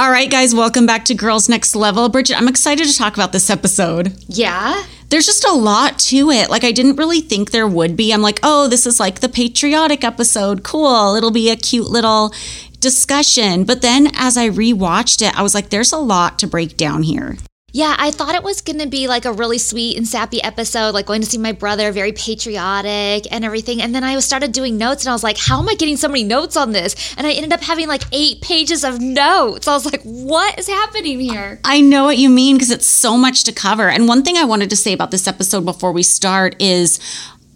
All right, guys, welcome back to Girls Next Level. Bridget, I'm excited to talk about this episode. Yeah. There's just a lot to it. Like, I didn't really think there would be. I'm like, oh, this is like the patriotic episode. Cool. It'll be a cute little discussion. But then as I rewatched it, I was like, there's a lot to break down here. Yeah, I thought it was going to be like a really sweet and sappy episode, like going to see my brother, very patriotic and everything. And then I started doing notes and I was like, how am I getting so many notes on this? And I ended up having like eight pages of notes. I was like, what is happening here? I know what you mean because it's so much to cover. And one thing I wanted to say about this episode before we start is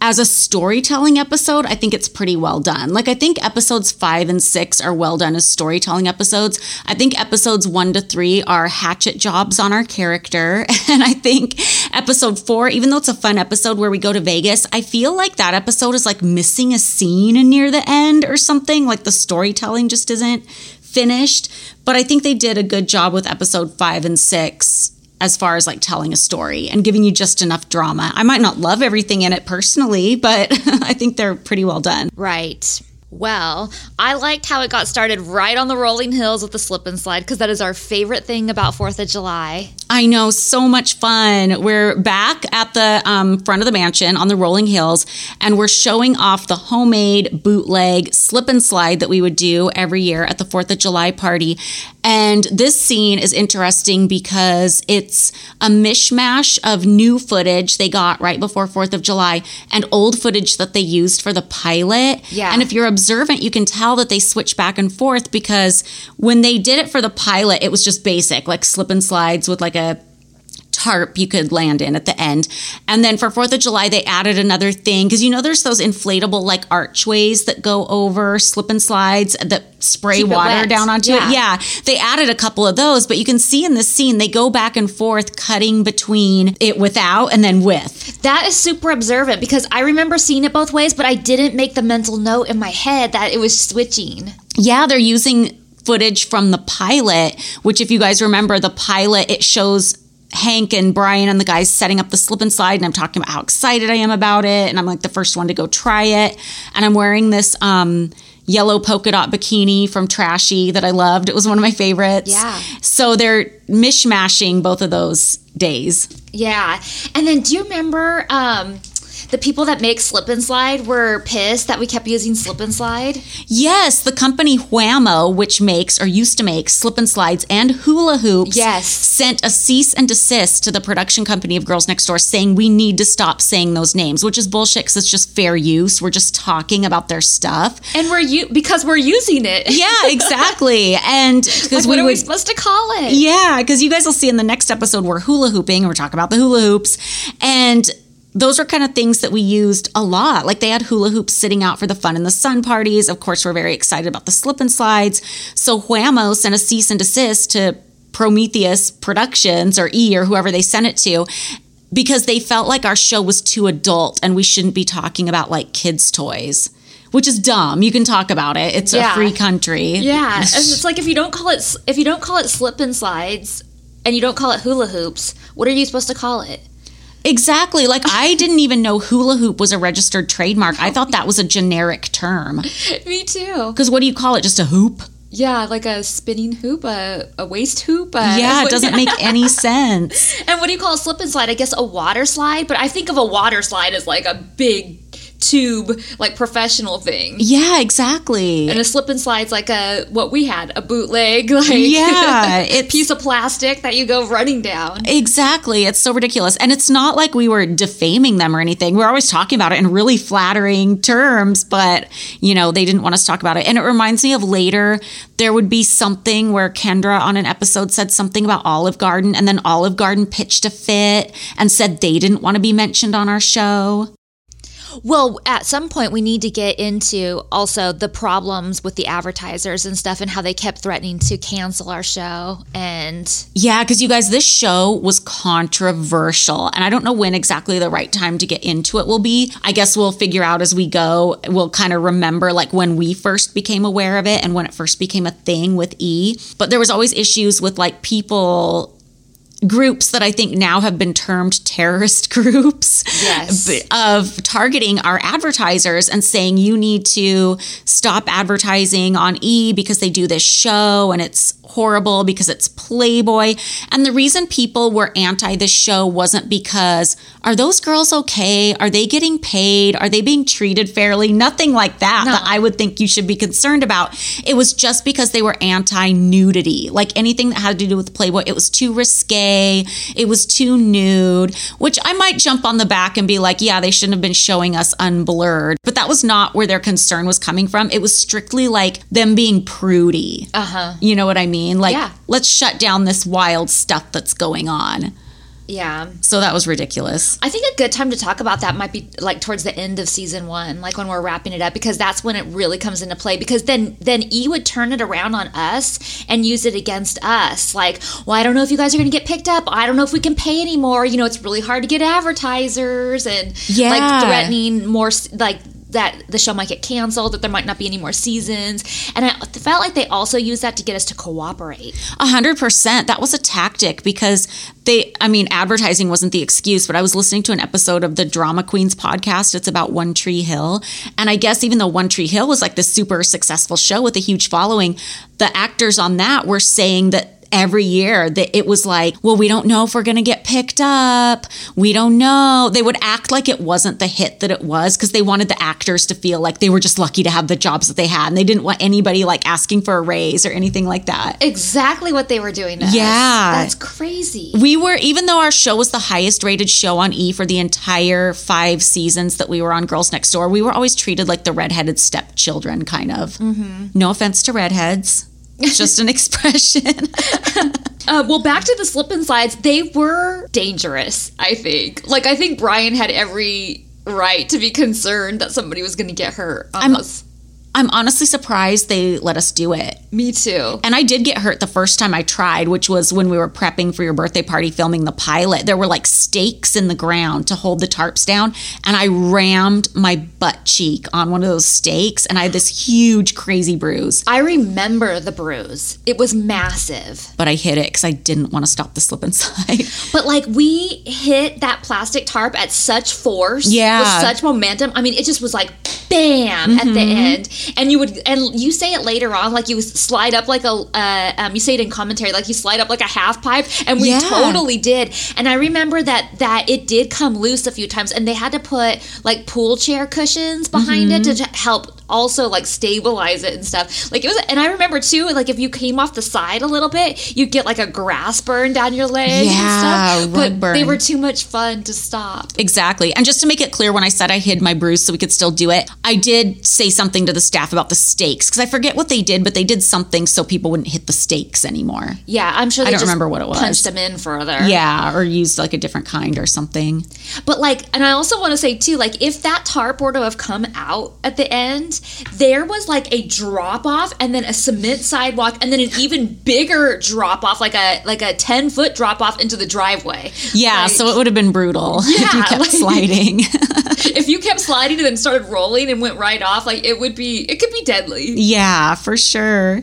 as a storytelling episode, I think it's pretty well done. Like, I think episodes five and six are well done as storytelling episodes. I think episodes one to three are hatchet jobs on our character. And I think episode four, even though it's a fun episode where we go to Vegas, I feel like that episode is like missing a scene near the end or something. Like, the storytelling just isn't finished. But I think they did a good job with episode five and six as far as like telling a story and giving you just enough drama. I might not love everything in it personally, but I think they're pretty well done. Right. Well, I liked how it got started right on the rolling hills with the slip and slide because that is our favorite thing about 4th of July. I know, so much fun. We're back at the um, front of the mansion on the rolling hills, and we're showing off the homemade bootleg slip and slide that we would do every year at the 4th of July party. And this scene is interesting because it's a mishmash of new footage they got right before 4th of July and old footage that they used for the pilot. Yeah. And if you're observant, you can tell that they switch back and forth because when they did it for the pilot, it was just basic, like slip and slides with like a tarp you could land in at the end. And then for 4th of July, they added another thing because you know there's those inflatable like archways that go over slip and slides that spray Keep water down onto Yeah. it. Yeah, they added a couple of those, but you can see in this scene they go back and forth cutting between it without and then with. That is super observant because I remember seeing it both ways, but I didn't make the mental note in my head that it was switching. Yeah, they're using footage from the pilot, which if you guys remember the pilot, it shows Hank and Brian and the guys setting up the slip and slide and I'm talking about how excited I am about it and I'm like the first one to go try it and I'm wearing this um yellow polka dot bikini from Trashy that I loved. It was one of my favorites. Yeah. So they're mishmashing both of those days. Yeah. And then do you remember um, the people that make slip and slide were pissed that we kept using slip and slide? Yes, the company Wham-O, which makes or used to make slip and slides and hula hoops, Yes. sent a cease and desist to the production company of Girls Next Door saying we need to stop saying those names, which is bullshit because it's just fair use. We're just talking about their stuff. And we're you because we're using it. Yeah, exactly. and because Like, we what are we supposed to call it? Yeah, because you guys will see in the next episode we're hula hooping and we're talking about the hula hoops. And those are kind of things that we used a lot. Like they had hula hoops sitting out for the fun in the sun parties. Of course, we're very excited about the slip and slides. So Wham-O sent a cease and desist to Prometheus Productions or E or whoever they sent it to because they felt like our show was too adult and we shouldn't be talking about like kids' toys. Which is dumb. You can talk about it. It's Yeah. a free country. Yeah, and it's like if you don't call it if you don't call it slip and slides and you don't call it hula hoops, what are you supposed to call it? Exactly. Like I didn't even know hula hoop was a registered trademark. I thought that was a generic term. Me too. Because what do you call it? Just a hoop? Yeah, like a spinning hoop, a, a waist hoop. A, Yeah, it doesn't make any sense. And what do you call a slip and slide? I guess a water slide, but I think of a water slide as like a big tube, like professional thing. Yeah, exactly. And a slip and slide's like a what we had, a bootleg, like Yeah, piece of plastic that you go running down. Exactly. It's so ridiculous. And it's not like we were defaming them or anything. We're always talking about it in really flattering terms, but, you know, they didn't want us to talk about it. And it reminds me of later, there would be something where Kendra on an episode said something about Olive Garden, and then Olive Garden pitched a fit and said they didn't want to be mentioned on our show. Well, at some point, we need to get into also the problems with the advertisers and stuff and how they kept threatening to cancel our show. And Yeah, because you guys, this show was controversial, and I don't know when exactly the right time to get into it will be. I guess we'll figure out as we go. We'll kind of remember like when we first became aware of it and when it first became a thing with E. But there was always issues with like people groups that I think now have been termed terrorist groups Yes. of targeting our advertisers and saying you need to stop advertising on E because they do this show and it's horrible because it's Playboy. And the reason people were anti this show wasn't because are those girls okay? Are they getting paid? Are they being treated fairly? Nothing like that No. that I would think you should be concerned about. It was just because they were anti nudity. Like anything that had to do with Playboy, it was too risque, it was too nude, which I might jump on the back and be like, yeah, they shouldn't have been showing us unblurred. But that was not where their concern was coming from. It was strictly like them being prudy. Uh huh. You know what I mean? Like, Yeah. let's shut down this wild stuff that's going on. Yeah. So that was ridiculous. I think a good time to talk about that might be like towards the end of season one, like when we're wrapping it up, because that's when it really comes into play. Because then then E would turn it around on us and use it against us. Like, well, I don't know if you guys are going to get picked up. I don't know if we can pay anymore. You know, it's really hard to get advertisers and Yeah. like threatening more like that the show might get canceled, that there might not be any more seasons. And I felt like they also used that to get us to cooperate. A hundred percent. That was a tactic because they, I mean, advertising wasn't the excuse, but I was listening to an episode of the Drama Queens podcast. It's about One Tree Hill. And I guess even though One Tree Hill was like this super successful show with a huge following, the actors on that were saying that every year that it was like, well, we don't know if we're going to get picked up. We don't know. They would act like it wasn't the hit that it was because they wanted the actors to feel like they were just lucky to have the jobs that they had. And they didn't want anybody like asking for a raise or anything like that. Exactly what they were doing. Yeah. That's crazy. We were, even though our show was the highest rated show on E for the entire five seasons that we were on Girls Next Door, we were always treated like the redheaded stepchildren, kind of. Mm-hmm. No offense to redheads. It's just an expression. Uh, well, back to the slip and slides. They were dangerous, I think. Like, I think Brian had every right to be concerned that somebody was going to get hurt I'm- I'm honestly surprised they let us do it. Me too. And I did get hurt the first time I tried, which was when we were prepping for your birthday party filming the pilot. There were like stakes in the ground to hold the tarps down, and I rammed my butt cheek on one of those stakes, and I had this huge, crazy bruise. I remember the bruise. It was massive. But I hit it because I didn't want to stop the slip and slide. But like we hit that plastic tarp at such force, Yeah. with such momentum. I mean, it just was like bam at the mm-hmm. end, and you would and you say it later on, like you would slide up like a uh, um, you say it in commentary, like you slide up like a half pipe, and we Yeah. totally did. And I remember that that it did come loose a few times, and they had to put like pool chair cushions behind it to help also like stabilize it and stuff. Like it was, and I remember too, like if you came off the side a little bit, you'd get like a grass burn down your leg Yeah, and stuff. But they were too much fun to stop. Exactly. And just to make it clear, when I said I hid my bruise so we could still do it, I did say something to the staff about the stakes because I forget what they did, but they did something so people wouldn't hit the stakes anymore. Yeah, I'm sure they don't remember what it was. Punched them in further. Yeah, or used like a different kind or something. But like, and I also want to say too, like, if that tarp were to have come out at the end, there was like a drop off, and then a cement sidewalk, and then an even bigger drop off, like a like a ten foot drop off into the driveway. Yeah, Like, so it would have been brutal if you Yeah, kept like- sliding. if you kept sliding and then started rolling and went right off, like it would be, it could be deadly. yeah, for sure.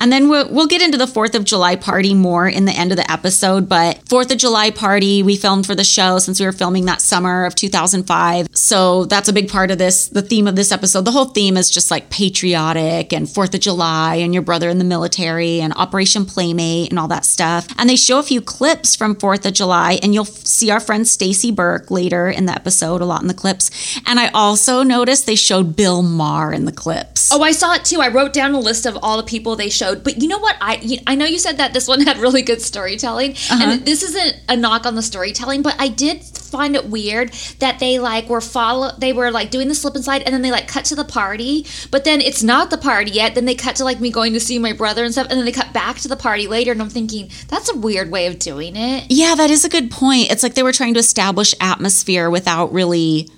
And then we'll, we'll get into the 4th of July party more in the end of the episode. But 4th of July party, we filmed for the show since we were filming that summer of 2005. So that's a big part of this. The theme of this episode, the whole theme is just like patriotic and 4th of July and your brother in the military and Operation Playmate and all that stuff. And they show a few clips from 4th of July, and you'll see our friend Stacy Burke later in the episode, a lot in the clips. And I also noticed they showed Bill Maher in the clips. Oh, I saw it too. I wrote down a list of all the people they showed. But you know what? I you- I know you said that this one had really good storytelling, and uh-huh. this isn't a knock on the storytelling, but I did find it weird that they like were follow they were like doing the slip and slide and then they like cut to the party but then it's not the party yet then they cut to like me going to see my brother and stuff and then they cut back to the party later and i'm thinking that's a weird way of doing it Yeah, that is a good point. It's like they were trying to establish atmosphere without really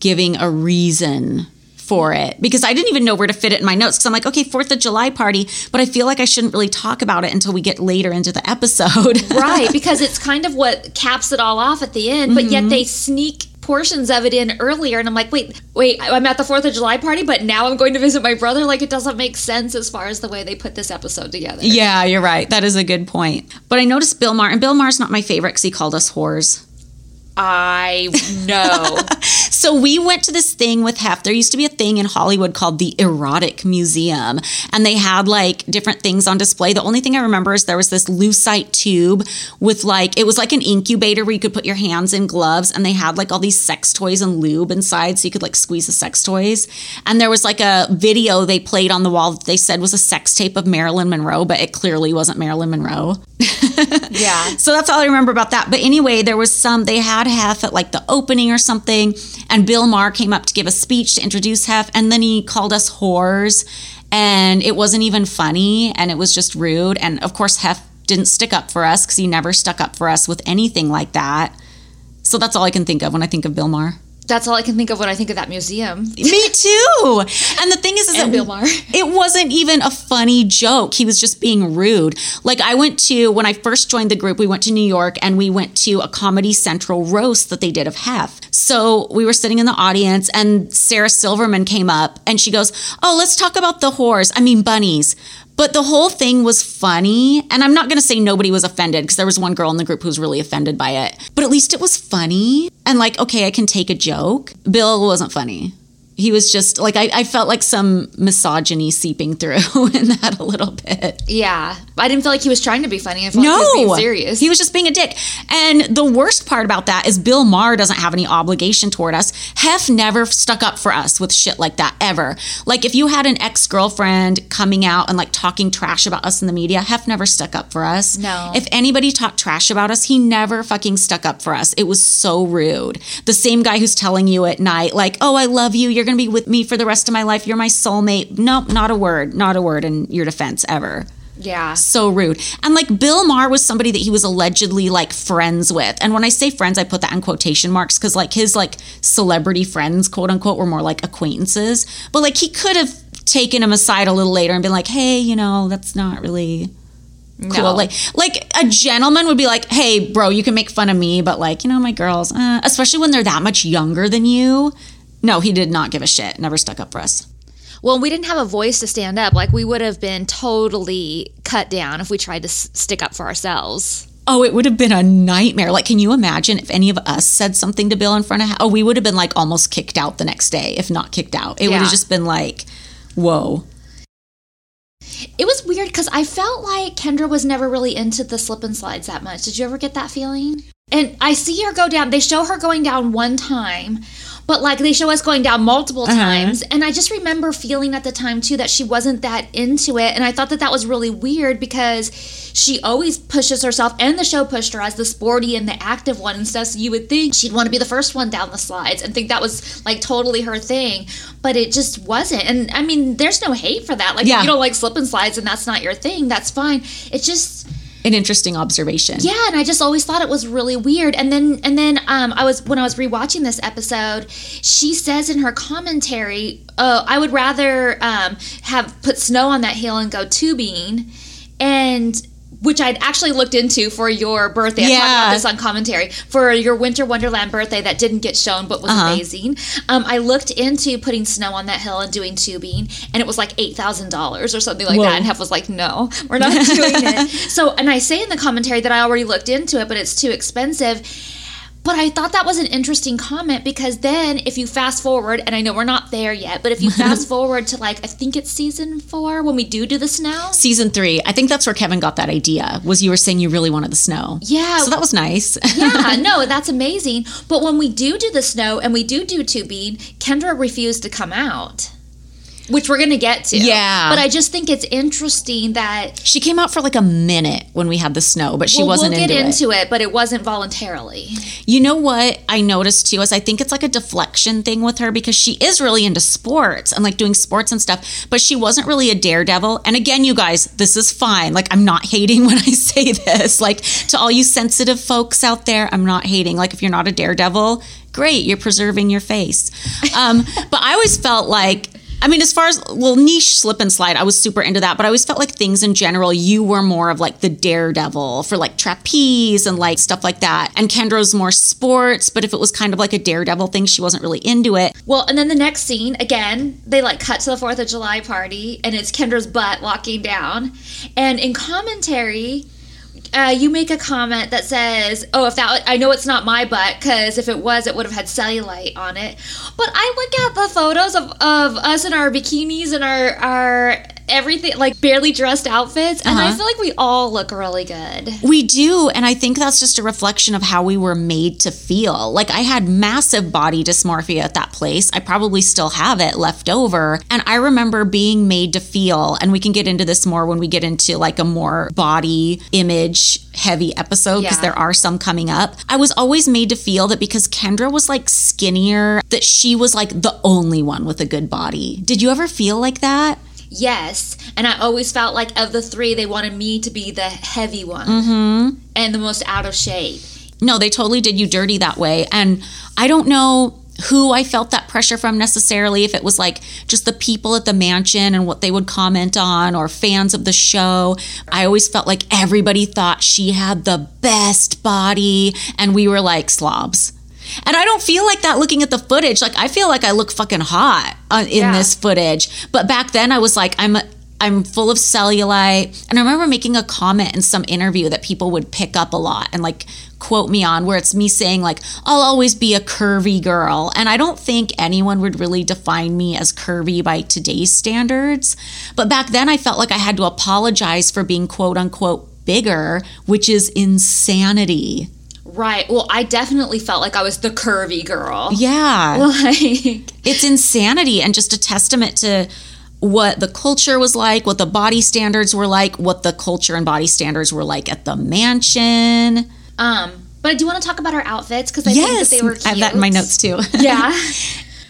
giving a reason for it because I didn't even know where to fit it in my notes because I'm like, okay, 4th of July party, but I feel like I shouldn't really talk about it until we get later into the episode. right because it's kind of what caps it all off at the end but yet they mm-hmm. sneak portions of it in earlier and i'm like wait wait i'm at the fourth of july party but now i'm going to visit my brother like it doesn't make sense as far as the way they put this episode together yeah, you're right. That is a good point. But I noticed Bill Maher, and Bill Maher's not my favorite because he called us whores. I know So we went to this thing with Hef. There used to be a thing in Hollywood called the Erotic Museum. And they had like different things on display. The only thing I remember is there was this lucite tube with like, it was like an incubator where you could put your hands in gloves and they had like all these sex toys and lube inside so you could like squeeze the sex toys. And there was like a video they played on the wall that they said was a sex tape of Marilyn Monroe, but it clearly wasn't Marilyn Monroe. Yeah. So that's all I remember about that. But anyway, there was some, they had Hef at like the opening or something, and Bill Maher came up to give a speech to introduce Hef, and then he called us whores, and it wasn't even funny, and it was just rude. And of course, Hef didn't stick up for us because he never stuck up for us with anything like that. So that's all I can think of when I think of Bill Maher. That's all I can think of when I think of that museum. Me too. And the thing is, is And that Bill Maher. it wasn't even a funny joke. He was just being rude. Like I went to when I first joined the group, we went to New York and we went to a Comedy Central roast that they did of Hef. So we were sitting in the audience and Sarah Silverman came up and she goes, "Oh, let's talk about the whores. I mean bunnies." But the whole thing was funny. And I'm not going to say nobody was offended because there was one girl in the group who was really offended by it. But at least it was funny. And like, okay, I can take a joke. Bill wasn't funny. He was just like, I, I felt like some misogyny seeping through in that a little bit. Yeah. I didn't feel like he was trying to be funny. I felt like he was being serious. He was just being a dick. And the worst part about that is Bill Maher doesn't have any obligation toward us. Hef never stuck up for us with shit like that ever. Like if you had an ex girlfriend coming out and like talking trash about us in the media, Hef never stuck up for us. No. If anybody talked trash about us, he never fucking stuck up for us. It was so rude. The same guy who's telling you at night, like, oh, I love you. You're going to be with me for the rest of my life. You're my soulmate. Nope, not a word. Not a word in your defense ever yeah. so rude. And like Bill Maher was somebody that he was allegedly like friends with. And when I say friends, I put that in quotation marks because like his like celebrity friends, quote unquote, were more like acquaintances. But like he could have taken him aside a little later and been like, hey, you know, that's not really cool. No. Like, like a gentleman would be like, "Hey, bro, you can make fun of me, but like, you know, my girls, uh, especially when they're that much younger than you." No, he did not give a shit. Never stuck up for us. Well, we didn't have a voice to stand up. Like, we would have been totally cut down if we tried to s- stick up for ourselves. Oh, it would have been a nightmare. Like, can you imagine if any of us said something to Bill in front of? Oh, we would have been like almost kicked out the next day, if not kicked out. It would have just been like, whoa. It was weird because I felt like Kendra was never really into the slip and slides that much. Did you ever get that feeling? And I see her go down. They show her going down one time, but like they show us going down multiple uh-huh. times. And I just remember feeling at the time too that she wasn't that into it. And I thought that that was really weird because she always pushes herself, and the show pushed her as the sporty and the active one and stuff. So you would think she'd want to be the first one down the slides and think that was like totally her thing. But it just wasn't. And I mean, there's no hate for that. Like, Yeah. if you don't like slip and slides and that's not your thing, that's fine. It's just An interesting observation. yeah, and I just always thought it was really weird. And then and then um, I was when I was rewatching this episode, she says in her commentary, "Oh, I would rather um, have put snow on that hill and go tubing," and which I'd actually looked into for your birthday. I talked Yeah. about this on commentary for your Winter Wonderland birthday that didn't get shown but was amazing. Um, I looked into putting snow on that hill and doing tubing, and it was like eight thousand dollars or something like Whoa. that. And Hef was like, "No, we're not doing it." So, and I say in the commentary that I already looked into it, but it's too expensive. But I thought that was an interesting comment because then if you fast forward, and I know we're not there yet, but if you fast forward to like I think it's season four when we do do the snow. Season three. I think that's where Kevin got that idea. Was you were saying you really wanted the snow. Yeah. So that was nice. yeah, no, that's amazing. But when we do do the snow and we do do tubing, Kendra refused to come out, which we're gonna get to. Yeah. But I just think it's interesting that she came out for like a minute when we had the snow, but she well, wasn't we'll get into, it. it, but it wasn't voluntarily. You know what I noticed too is I think it's like a deflection thing with her because she is really into sports and like doing sports and stuff, but she wasn't really a daredevil. And again, you guys, this is fine. Like I'm not hating when I say this. Like to all you sensitive folks out there, I'm not hating. Like if you're not a daredevil, great, you're preserving your face. Um, but I always felt like I mean, as far as well, niche slip and slide, I was super into that, but I always felt like things in general, you were more of like the daredevil for like trapeze and like stuff like that. And Kendra's more sports, but if it was kind of like a daredevil thing, she wasn't really into it. Well, and then the next scene, again, they like cut to the 4th of July party and it's Kendra's butt walking down. And in commentary, uh, you make a comment that says, "Oh, if that I know it's not my butt because if it was, it would have had cellulite on it." But I look at the photos of, of us in our bikinis and our our everything like barely dressed outfits, and I Uh-huh. feel like we all look really good. We do. And I think that's just a reflection of how we were made to feel. Like, I had massive body dysmorphia at that place. I probably still have it left over. And I remember being made to feel, and we can get into this more when we get into like a more body image heavy episode because Yeah. there are some coming up. I was always made to feel that because Kendra was like skinnier, that she was like the only one with a good body. Did you ever feel like that? Yes, and I always felt like of the three, they wanted me to be the heavy one mm-hmm. and the most out of shape. No, they totally did you dirty that way. And I don't know who I felt that pressure from necessarily, if it was like just the people at the mansion and what they would comment on or fans of the show. I always felt like everybody thought she had the best body and we were like slobs. And I don't feel like that looking at the footage. Like I feel like I look fucking hot uh, in Yeah. this footage. But back then I was like I'm I'm full of cellulite. And I remember making a comment in some interview that people would pick up a lot and like quote me on where it's me saying like I'll always be a curvy girl. And I don't think anyone would really define me as curvy by today's standards. But back then I felt like I had to apologize for being quote unquote bigger, which is insanity. Right. Well, I definitely felt like I was the curvy girl. Yeah. Like, it's insanity and just a testament to what the culture was like, what the body standards were like, what the culture and body standards were like at the mansion. um, but I do want to talk about our outfits because I think that they were cute. I have that in my notes too. Yeah.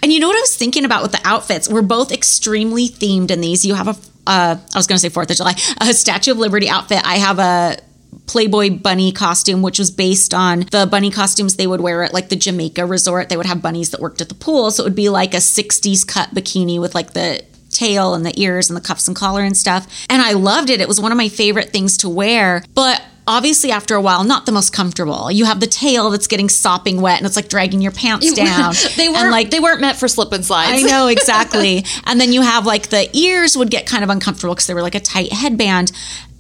and you know what I was thinking about with the outfits? We're both extremely themed in these. You have a, uh, I was going to say Fourth of July, a Statue of Liberty outfit. I have a Playboy bunny costume, which was based on the bunny costumes they would wear at like the Jamaica resort. They would have bunnies that worked at the pool. So it would be like a 60s cut bikini with like the tail and the ears and the cuffs and collar and stuff. And I loved it. It was one of my favorite things to wear. But obviously, after a while, not the most comfortable. You have the tail that's getting sopping wet and it's like dragging your pants down. they weren't like like they weren't meant for slip and slides. I know exactly. and then you have like the ears would get kind of uncomfortable because they were like a tight headband.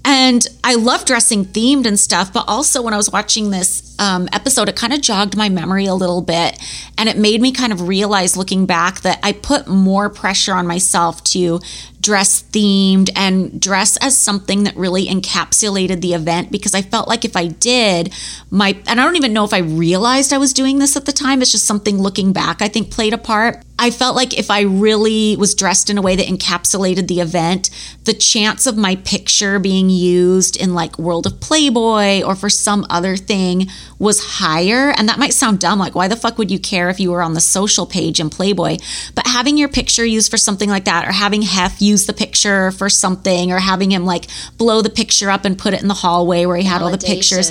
And I love dressing themed and stuff, but also when I was watching this um, episode, it kind of jogged my memory a little bit. And it made me kind of realize looking back that I put more pressure on myself to dress themed and dress as something that really encapsulated the event because I felt like if I did, my, and I don't even know if I realized I was doing this at the time, it's just something looking back I think played a part. I felt like if I really was dressed in a way that encapsulated the event, the chance of my picture being used in like World of Playboy or for some other thing was higher. And that might sound dumb. Like, why the fuck would you care if you were on the social page in Playboy? But having your picture used for something like that, or having Hef use the picture for something, or having him like blow the picture up and put it in the hallway where he had all the pictures.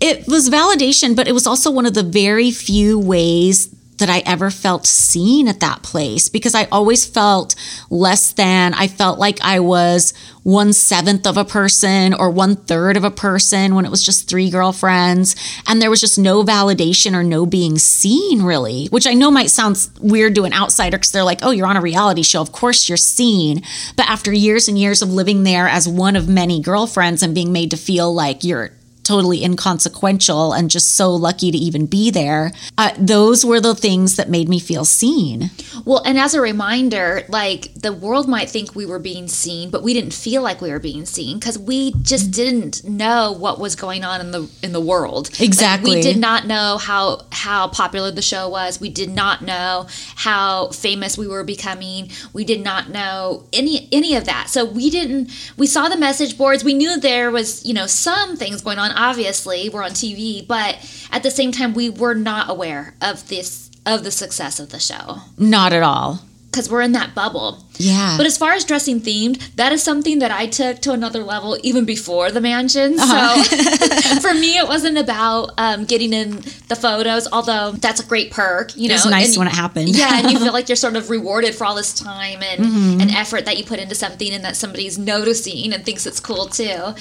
It was validation, but it was also one of the very few ways that I ever felt seen at that place because I always felt less than. I felt like I was one seventh of a person or one third of a person when it was just three girlfriends. And there was just no validation or no being seen, really, which I know might sound weird to an outsider because they're like, oh, you're on a reality show. Of course you're seen. But after years and years of living there as one of many girlfriends and being made to feel like you're totally inconsequential and just so lucky to even be there. Uh, those were the things that made me feel seen. Well, and as a reminder, like the world might think we were being seen, but we didn't feel like we were being seen because we just didn't know what was going on in the in the world. Like, Exactly. we did not know how how popular the show was. We did not know how famous we were becoming. We did not know any any of that. So we didn't. We saw the message boards. We knew there was you know some things going on. Obviously, we're on TV, but at the same time, we were not aware of this of the success of the show Not at all. Because we're in that bubble. Yeah. But as far as dressing themed, that is something that I took to another level even before the mansion. Uh-huh. So for me, it wasn't about um, getting in the photos, although that's a great perk. You know, it's nice and- when it happened. yeah, and you feel like you're sort of rewarded for all this time and, Mm-hmm. and effort that you put into something, and that somebody's noticing and thinks it's cool too.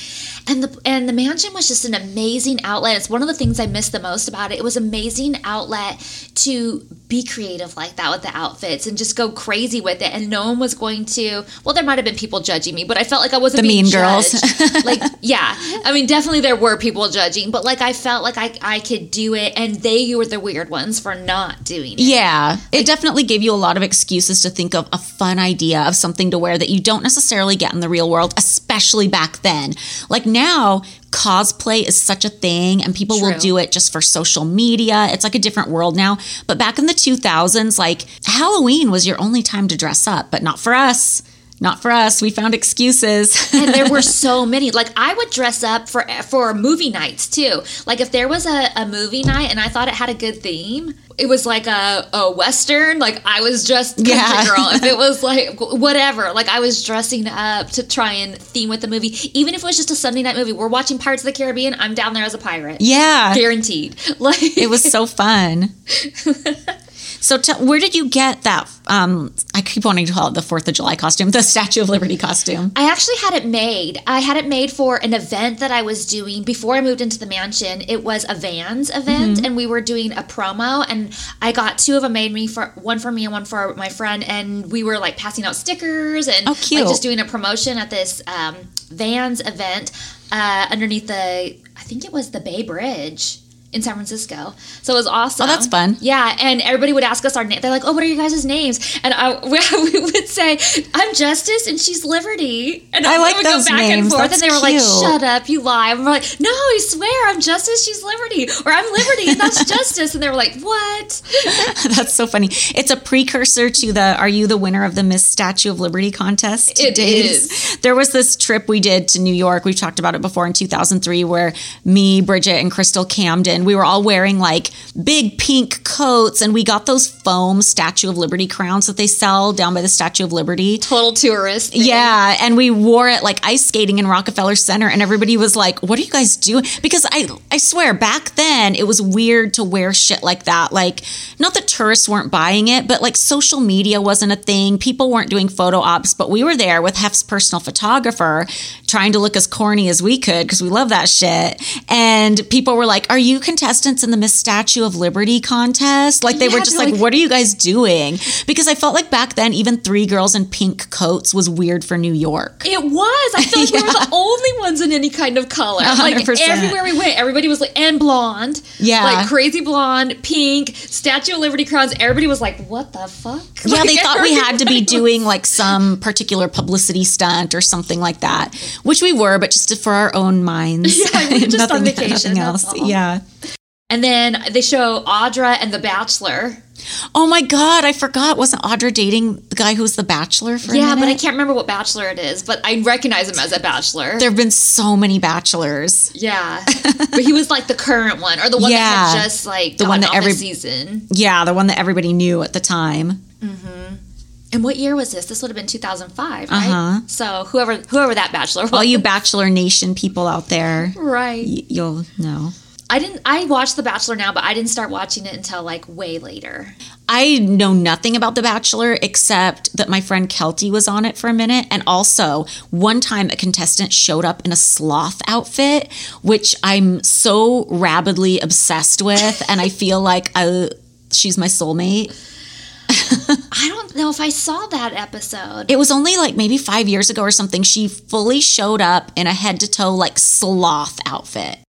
And the and the mansion was just an amazing outlet. It's one of the things I missed the most about it. It was amazing outlet to be creative like that with the outfits and just go crazy with it and no one was going to well there might have been people judging me but i felt like i wasn't The mean girls. like yeah i mean definitely there were people judging but like i felt like i, I could do it and they were the weird ones for not doing it Yeah, it definitely gave you a lot of excuses to think of a fun idea of something to wear that you don't necessarily get in the real world, especially back then. Like now, cosplay is such a thing and people will do it just for social media. It's like a different world now. But back in the 2000s, like Halloween was your only time to dress up, but not for us. Not for us. We found excuses. and there were so many. Like I would dress up for for movie nights too. Like if there was a, a movie night and I thought it had a good theme, it was like a, a western. Like I was just country Yeah. girl. If it was like whatever, like I was dressing up to try and theme with the movie. Even if it was just a Sunday night movie, we're watching Pirates of the Caribbean. I'm down there as a pirate. yeah. guaranteed. Like It was so fun. so, t- where did you get that? Um, I keep wanting to call it the Fourth of July costume, the Statue of Liberty costume. I actually had it made. I had it made for an event that I was doing before I moved into the mansion. It was a Vans event, Mm-hmm. and we were doing a promo. And I got two of them made me for one for me and one for my friend. And we were like passing out stickers and Oh, like just doing a promotion at this um, Vans event uh, underneath the, I think it was the Bay Bridge. In San Francisco, so it was awesome. Oh, that's fun. Yeah, and everybody would ask us our name. They're like, "Oh, what are your guys' names?" And I, we would say, "I'm Justice, and she's Liberty." And I like would those go back names. and forth, That's and they were like, "Shut up, you lie!" And we're like, "No, I swear, I'm Justice, she's Liberty, or I'm Liberty, and that's Justice." And they were like, "What?" That's so funny. It's a precursor to the Are You the Winner of the Miss Statue of Liberty contest? It days. is. There was this trip we did to New York. We've talked about it before in 2003, where me, Bridget, and Crystal Camden, we were all wearing like big pink coats, and we got those foam Statue of Liberty crowns that they sell down by the Statue of Liberty. Total tourist. thing. Yeah, and we wore it like ice skating in Rockefeller Center, and everybody was like, "What are you guys doing?" Because I, I swear, back then it was weird to wear shit like that. Like, not that tourists weren't buying it, but like social media wasn't a thing. People weren't doing photo ops, but we were there with Hef's personal photographer, trying to look as corny as we could because we love that shit. And people were like, "Are you contestants in the Miss Statue of Liberty contest?" Like they were just like, like- "What are you guys doing?" Because I felt like back then, even three girls in pink coats was weird for New York. It was. I felt like we were the only ones in any kind of color. Like 100%. everywhere we went, everybody was like, and blonde. Yeah. Like crazy blonde, pink, Statue of Liberty crowns. Everybody was like, what the fuck? Yeah, Like, they thought we had to be doing like some particular publicity stunt or something like that, which we were, but just for our own minds. Yeah, we just on vacation, nothing else. Yeah. And then they show Audra and The Bachelor. Oh my God, I forgot. Wasn't Audra dating the guy who was the bachelor for a Yeah, but I can't remember what Bachelor it is, but I recognize him as a Bachelor. There have been so many bachelors. yeah, but he was like the current one, or the one that Yeah. had just like The one that every- season. Yeah, the one that everybody knew at the time. And what year was this? This would have been 2005, right? Uh-huh. So whoever whoever that Bachelor was, All you Bachelor Nation people out there, right? y- you'll know. I didn't. I watched The Bachelor now, but I didn't start watching it until like way later. I know nothing about The Bachelor except that my friend Kelty was on it for a minute. And also, one time a contestant showed up in a sloth outfit, which I'm so rabidly obsessed with. and I feel like I, she's my soulmate. I don't know if I saw that episode. It was only like maybe five years ago or something. She fully showed up in a head to toe, like sloth outfit.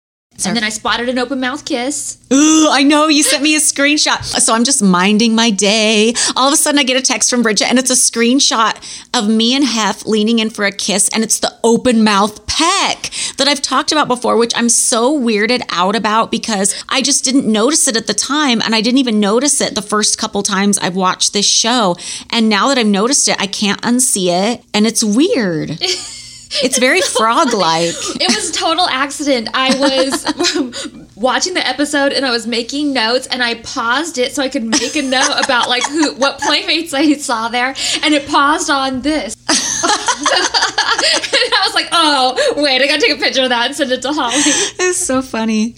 And then I spotted an open mouth kiss. Ooh, I know you sent me a screenshot. So I'm just minding my day. All of a sudden, I get a text from Bridget, and it's a screenshot of me and Hef leaning in for a kiss, and it's the open mouth peck that I've talked about before, which I'm so weirded out about because I just didn't notice it at the time, and I didn't even notice it the first couple times I've watched this show. And now that I've noticed it, I can't unsee it, and it's weird. It's very frog like. It was total accident. I was watching the episode and I was making notes and I paused it so I could make a note about like who what playmates I saw there and it paused on this. and I was like, "Oh, wait, I got to take a picture of that and send it to Holly." It's so funny.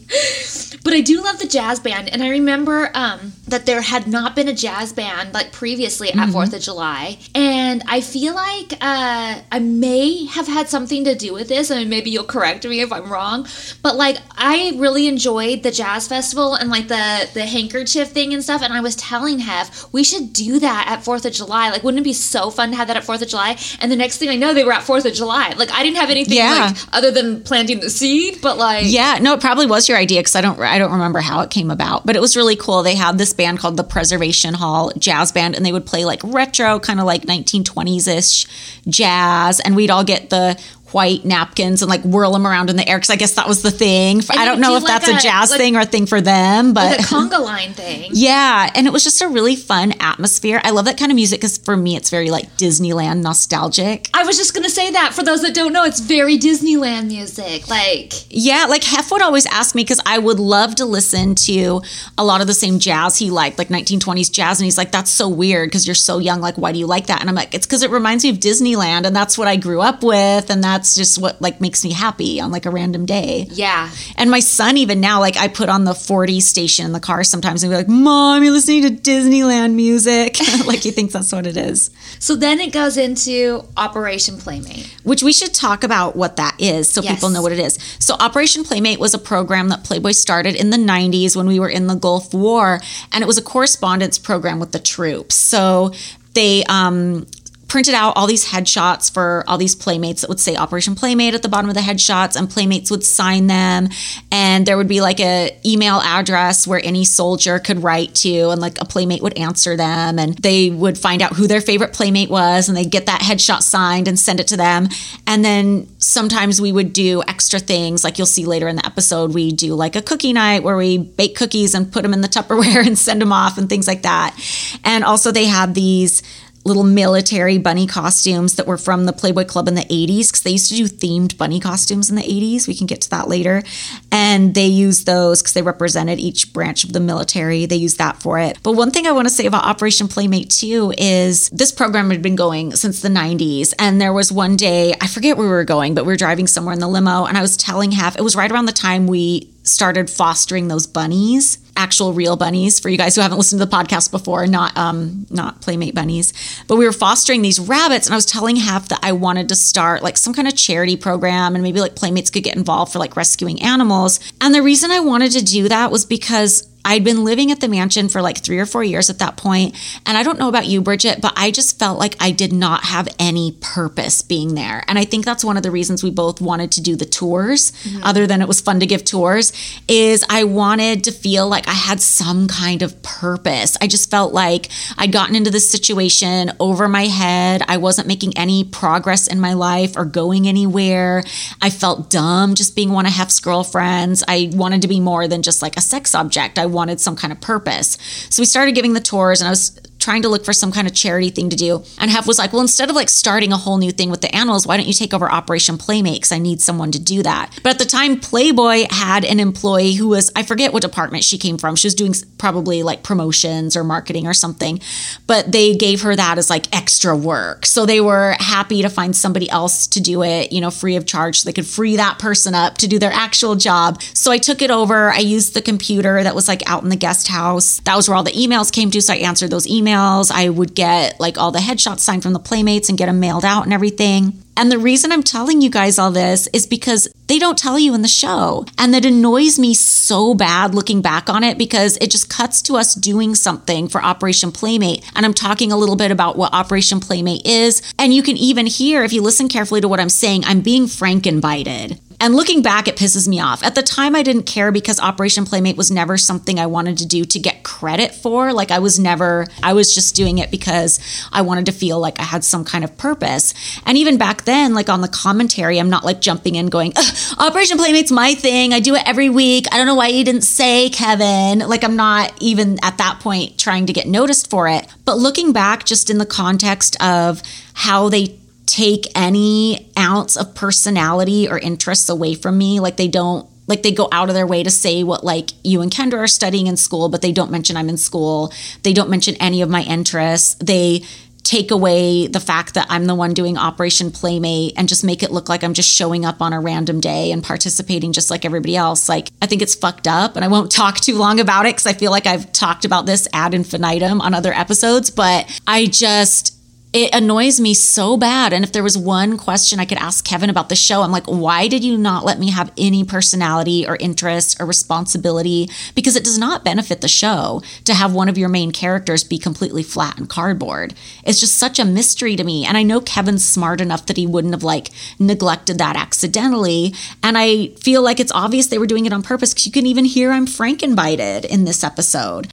But I do love the jazz band, and I remember um, that there had not been a jazz band like previously at 4th of July. And I feel like uh, I may have had something to do with this, and maybe you'll correct me if I'm wrong. But like, I really enjoyed the jazz festival and like the, the handkerchief thing and stuff. And I was telling Hef, we should do that at 4th of July. Like, wouldn't it be so fun to have that at 4th of July? And the next thing I know, they were at 4th of July. Like, I didn't have anything Yeah. like other than planting the seed, but like, Yeah, no, it probably was your idea because I don't I don't remember how it came about, but it was really cool. They had this band called the Preservation Hall Jazz Band, and they would play like retro, kind of like 1920s ish jazz, and we'd all get the white napkins and like whirl them around in the air because I guess that was the thing. I don't know do if like that's a, a- jazz like- thing or a thing for them, but the conga line thing. yeah, and it was just a really fun atmosphere. I love that kind of music because for me, it's very like Disneyland nostalgic. I was just gonna say that for those that don't know, it's very Disneyland music. Like, Yeah, like Hef would always ask me because I would love to listen to a lot of the same jazz he liked, like 1920s jazz. And he's like, that's so weird because you're so young. Like, why do you like that? And I'm like, it's because it reminds me of Disneyland and that's what I grew up with. And that's just what like makes me happy on like a random day. yeah, And my son, even now, like I put on the 40 station in the car sometimes and be like, Mom, you're listening to Disneyland music. like he thinks that's what it is. So then it goes into Operation Playmate. which we should talk about what that is so Yes. people know what it is. So, Operation Playmate was a program that Playboy started in the 90s when we were in the Gulf War, and it was a correspondence program with the troops. So, they um, printed out all these headshots for all these playmates that would say Operation Playmate at the bottom of the headshots and playmates would sign them. And there would be like a email address where any soldier could write to and like a playmate would answer them and they would find out who their favorite playmate was and they'd get that headshot signed and send it to them. And then sometimes we would do extra things like you'll see later in the episode we do like a cookie night where we bake cookies and put them in the Tupperware and send them off and things like that. And also they had these little military bunny costumes that were from the Playboy Club in the 80s because they used to do themed bunny costumes in the 80s. We can get to that later. And they used those because they represented each branch of the military. They used that for it. But one thing I want to say about Operation Playmate too is this program had been going since the 90s. And there was one day, I forget where we were going, but we were driving somewhere in the limo. And I was telling Hef, it was right around the time we started fostering those bunnies actual real bunnies for you guys who haven't listened to the podcast before not um not playmate bunnies. But we were fostering these rabbits and i was telling Hef that i wanted to start like some kind of charity program and maybe like playmates could get involved for like rescuing animals. And the reason i wanted to do that was because I'd been living at the mansion for like three or four years at that point, And I don't know about you, Bridget, but I just felt like I did not have any purpose being there. And I think that's one of the reasons we both wanted to do the tours, mm-hmm. other than it was fun to give tours, is I wanted to feel like I had some kind of purpose. I just felt like I'd gotten into this situation over my head. I wasn't making any progress in my life or going anywhere. I felt dumb just being one of Hef's girlfriends. I wanted to be more than just like a sex object. I wanted some kind of purpose. So we started giving the tours and I was trying to look for some kind of charity thing to do. And Hef was like, well, instead of like starting a whole new thing with the animals, why don't you take over Operation Playmate? Because I need someone to do that. But at the time, Playboy had an employee who was, I forget what department she came from. She was doing probably like promotions or marketing or something. But they gave her that as like extra work. So they were happy to find somebody else to do it, you know, free of charge. So they could free that person up to do their actual job. So I took it over. I used the computer that was like out in the guest house. That was where all the emails came to. So I answered those emails. I would get like all the headshots signed from the playmates and get them mailed out and everything. And the reason I'm telling you guys all this is because they don't tell you in the show. And that annoys me so bad looking back on it because it just cuts to us doing something for Operation Playmate. And I'm talking a little bit about what Operation Playmate is. And you can even hear, if you listen carefully to what I'm saying, I'm being frank frankenbited. And looking back, it pisses me off. At the time, I didn't care because Operation Playmate was never something I wanted to do to get credit for. Like, I was never, I was just doing it because I wanted to feel like I had some kind of purpose. And even back then, like on the commentary, I'm not like jumping in going, Operation Playmate's my thing. I do it every week. I don't know why you didn't say, Kevin. Like, I'm not even at that point trying to get noticed for it. But looking back, just in the context of how they take any ounce of personality or interests away from me. Like they don't like they go out of their way to say what like you and Kendra are studying in school, but they don't mention I'm in school. They don't mention any of my interests. They take away the fact that I'm the one doing Operation Playmate and just make it look like I'm just showing up on a random day and participating just like everybody else. Like, I think it's fucked up. And I won't talk too long about it because I feel like I've talked about this ad infinitum on other episodes. But I just, it annoys me so bad. And if there was one question I could ask Kevin about the show, I'm like, why did you not let me have any personality or interest or responsibility? Because it does not benefit the show to have one of your main characters be completely flat and cardboard. It's just such a mystery to me. And I know Kevin's smart enough that he wouldn't have like neglected that accidentally. And I feel like it's obvious they were doing it on purpose because you can even hear I'm Frankenbited in this episode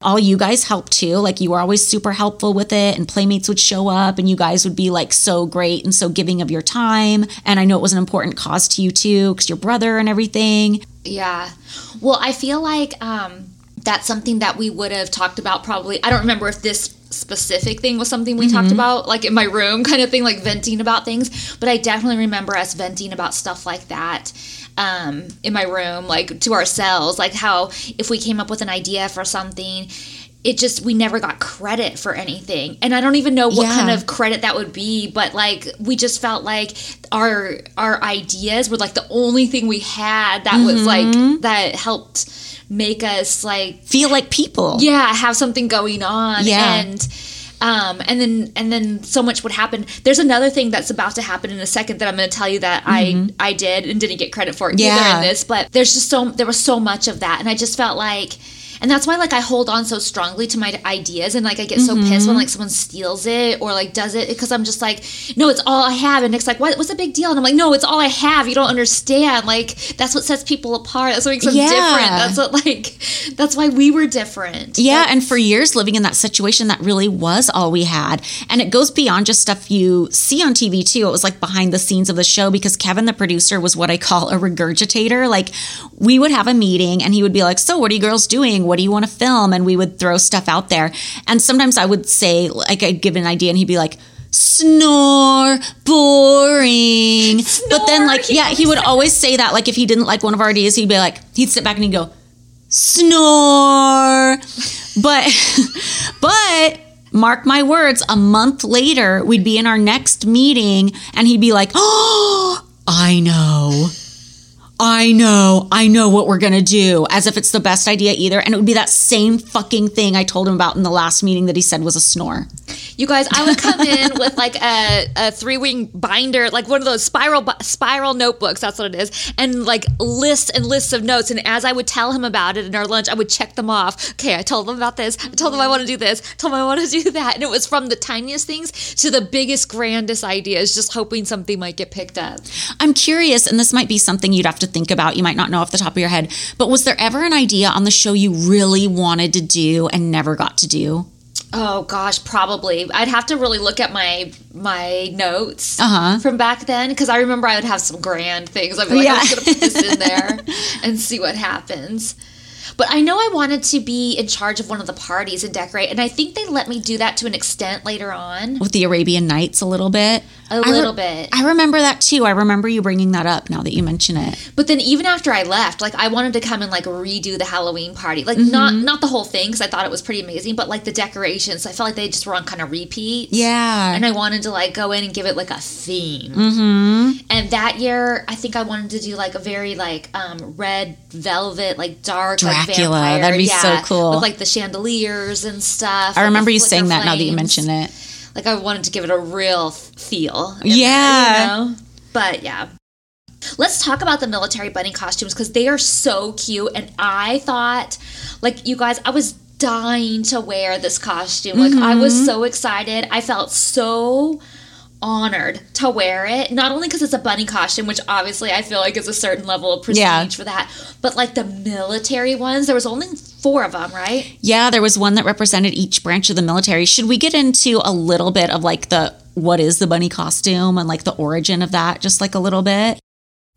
all you guys helped too. Like you were always super helpful with it, and playmates would show up, and you guys would be like so great and so giving of your time. And I know it was an important cause to you too, because your brother and everything. Yeah. Well, I feel like um, that's something that we would have talked about probably. I don't remember if this specific thing was something we mm-hmm. talked about, like in my room kind of thing, like venting about things. But I definitely remember us venting about stuff like that um, in my room, like to ourselves, like how if we came up with an idea for something, it just we never got credit for anything and i don't even know what yeah. kind of credit that would be but like we just felt like our our ideas were like the only thing we had that mm-hmm. was like mm-hmm. that helped make us like feel like people yeah have something going on yeah and um, and then and then so much would happen. There's another thing that's about to happen in a second that I'm going to tell you that mm-hmm. I I did and didn't get credit for yeah. either in this. But there's just so there was so much of that, and I just felt like and that's why like i hold on so strongly to my ideas and like i get so mm-hmm. pissed when like someone steals it or like does it because i'm just like no it's all i have. And it's like what, what's the big deal? And i'm like no it's all i have. You don't understand. Like that's what sets people apart. That's what makes them yeah. different. That's what like that's why we were different. Yeah that's, and for years living in that situation that really was all we had. And it goes beyond just stuff you see on tv too. It was like behind the scenes of the show because kevin the producer was what i call a regurgitator. Like we would have a meeting and he would be like so what are you girls doing what do you want to film? And we would throw stuff out there. And sometimes I would say, like, I'd give an idea and he'd be like, snore, boring. Snore. But then, like, yeah, he would always say that. Like, if he didn't like one of our ideas, he'd be like, he'd sit back and he'd go, snore. But, but, mark my words, a month later, we'd be in our next meeting and he'd be like, oh, I know. I know, I know what we're gonna do, as if it's the best idea either. And it would be that same fucking thing I told him about in the last meeting that he said was a snore. You guys, I would come in with like a, a three wing binder, like one of those spiral spiral notebooks. That's what it is, and like lists and lists of notes. And as I would tell him about it in our lunch, I would check them off. Okay, I told them about this. I told them I want to do this. I told them I want to do that. And it was from the tiniest things to the biggest, grandest ideas, just hoping something might get picked up. I'm curious, and this might be something you'd have to think about. You might not know off the top of your head, but was there ever an idea on the show you really wanted to do and never got to do? Oh gosh, probably. I'd have to really look at my my notes uh-huh. from back then because I remember I would have some grand things. I'd be like, yeah. I'm just gonna put this in there and see what happens. But I know I wanted to be in charge of one of the parties and decorate, and I think they let me do that to an extent later on. With the Arabian Nights, a little bit. A little re- bit. I remember that too. I remember you bringing that up now that you mention it. But then even after I left, like I wanted to come and like redo the Halloween party, like mm-hmm. not not the whole thing because I thought it was pretty amazing, but like the decorations. I felt like they just were on kind of repeat. Yeah. And I wanted to like go in and give it like a theme. Mm-hmm. And that year, I think I wanted to do like a very like um, red velvet, like dark Dracula. Like. That'd be yeah, so cool. With like the chandeliers and stuff. I remember you saying that now that you mention it. Like I wanted to give it a real feel. Yeah. There, you know? But yeah. Let's talk about the military bunny costumes because they are so cute. And I thought, like, you guys, I was dying to wear this costume. Like, mm-hmm. I was mm-hmm. so excited. I felt so honored to wear it not only because it's a bunny costume which obviously i feel like is a certain level of prestige yeah. for that but like the military ones there was only four of them right? Yeah there was one that represented each branch of the military. Should we get into a little bit of like the what is the bunny costume and like the origin of that just like a little bit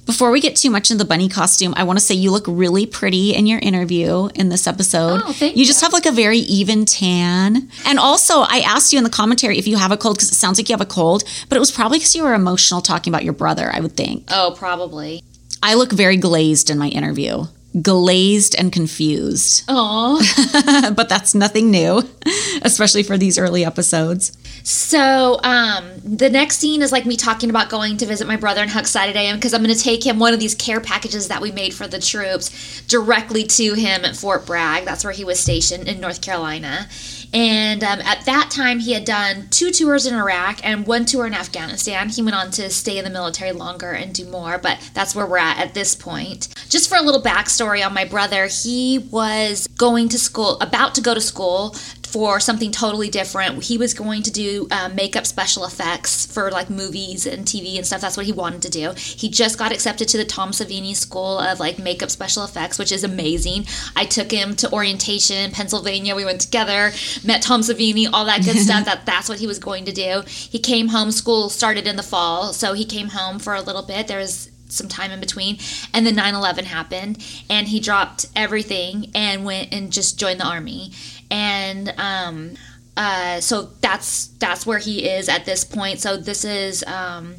before we get too much into the bunny costume, I want to say you look really pretty in your interview in this episode. Oh, thank you. You just have like a very even tan. And also, I asked you in the commentary if you have a cold because it sounds like you have a cold, but it was probably because you were emotional talking about your brother, I would think. Oh, probably. I look very glazed in my interview. Glazed and confused. Aww. but that's nothing new, especially for these early episodes. So, um, the next scene is like me talking about going to visit my brother and how excited I am because I'm going to take him one of these care packages that we made for the troops directly to him at Fort Bragg. That's where he was stationed in North Carolina. And um, at that time, he had done two tours in Iraq and one tour in Afghanistan. He went on to stay in the military longer and do more, but that's where we're at at this point. Just for a little backstory on my brother, he was going to school, about to go to school for something totally different. He was going to do uh, makeup special effects for like movies and TV and stuff. That's what he wanted to do. He just got accepted to the Tom Savini School of like makeup special effects, which is amazing. I took him to orientation, in Pennsylvania. We went together, met Tom Savini, all that good stuff. That that's what he was going to do. He came home. School started in the fall, so he came home for a little bit. There was some time in between and then 9-11 happened and he dropped everything and went and just joined the army and um, uh, so that's that's where he is at this point. So this is um,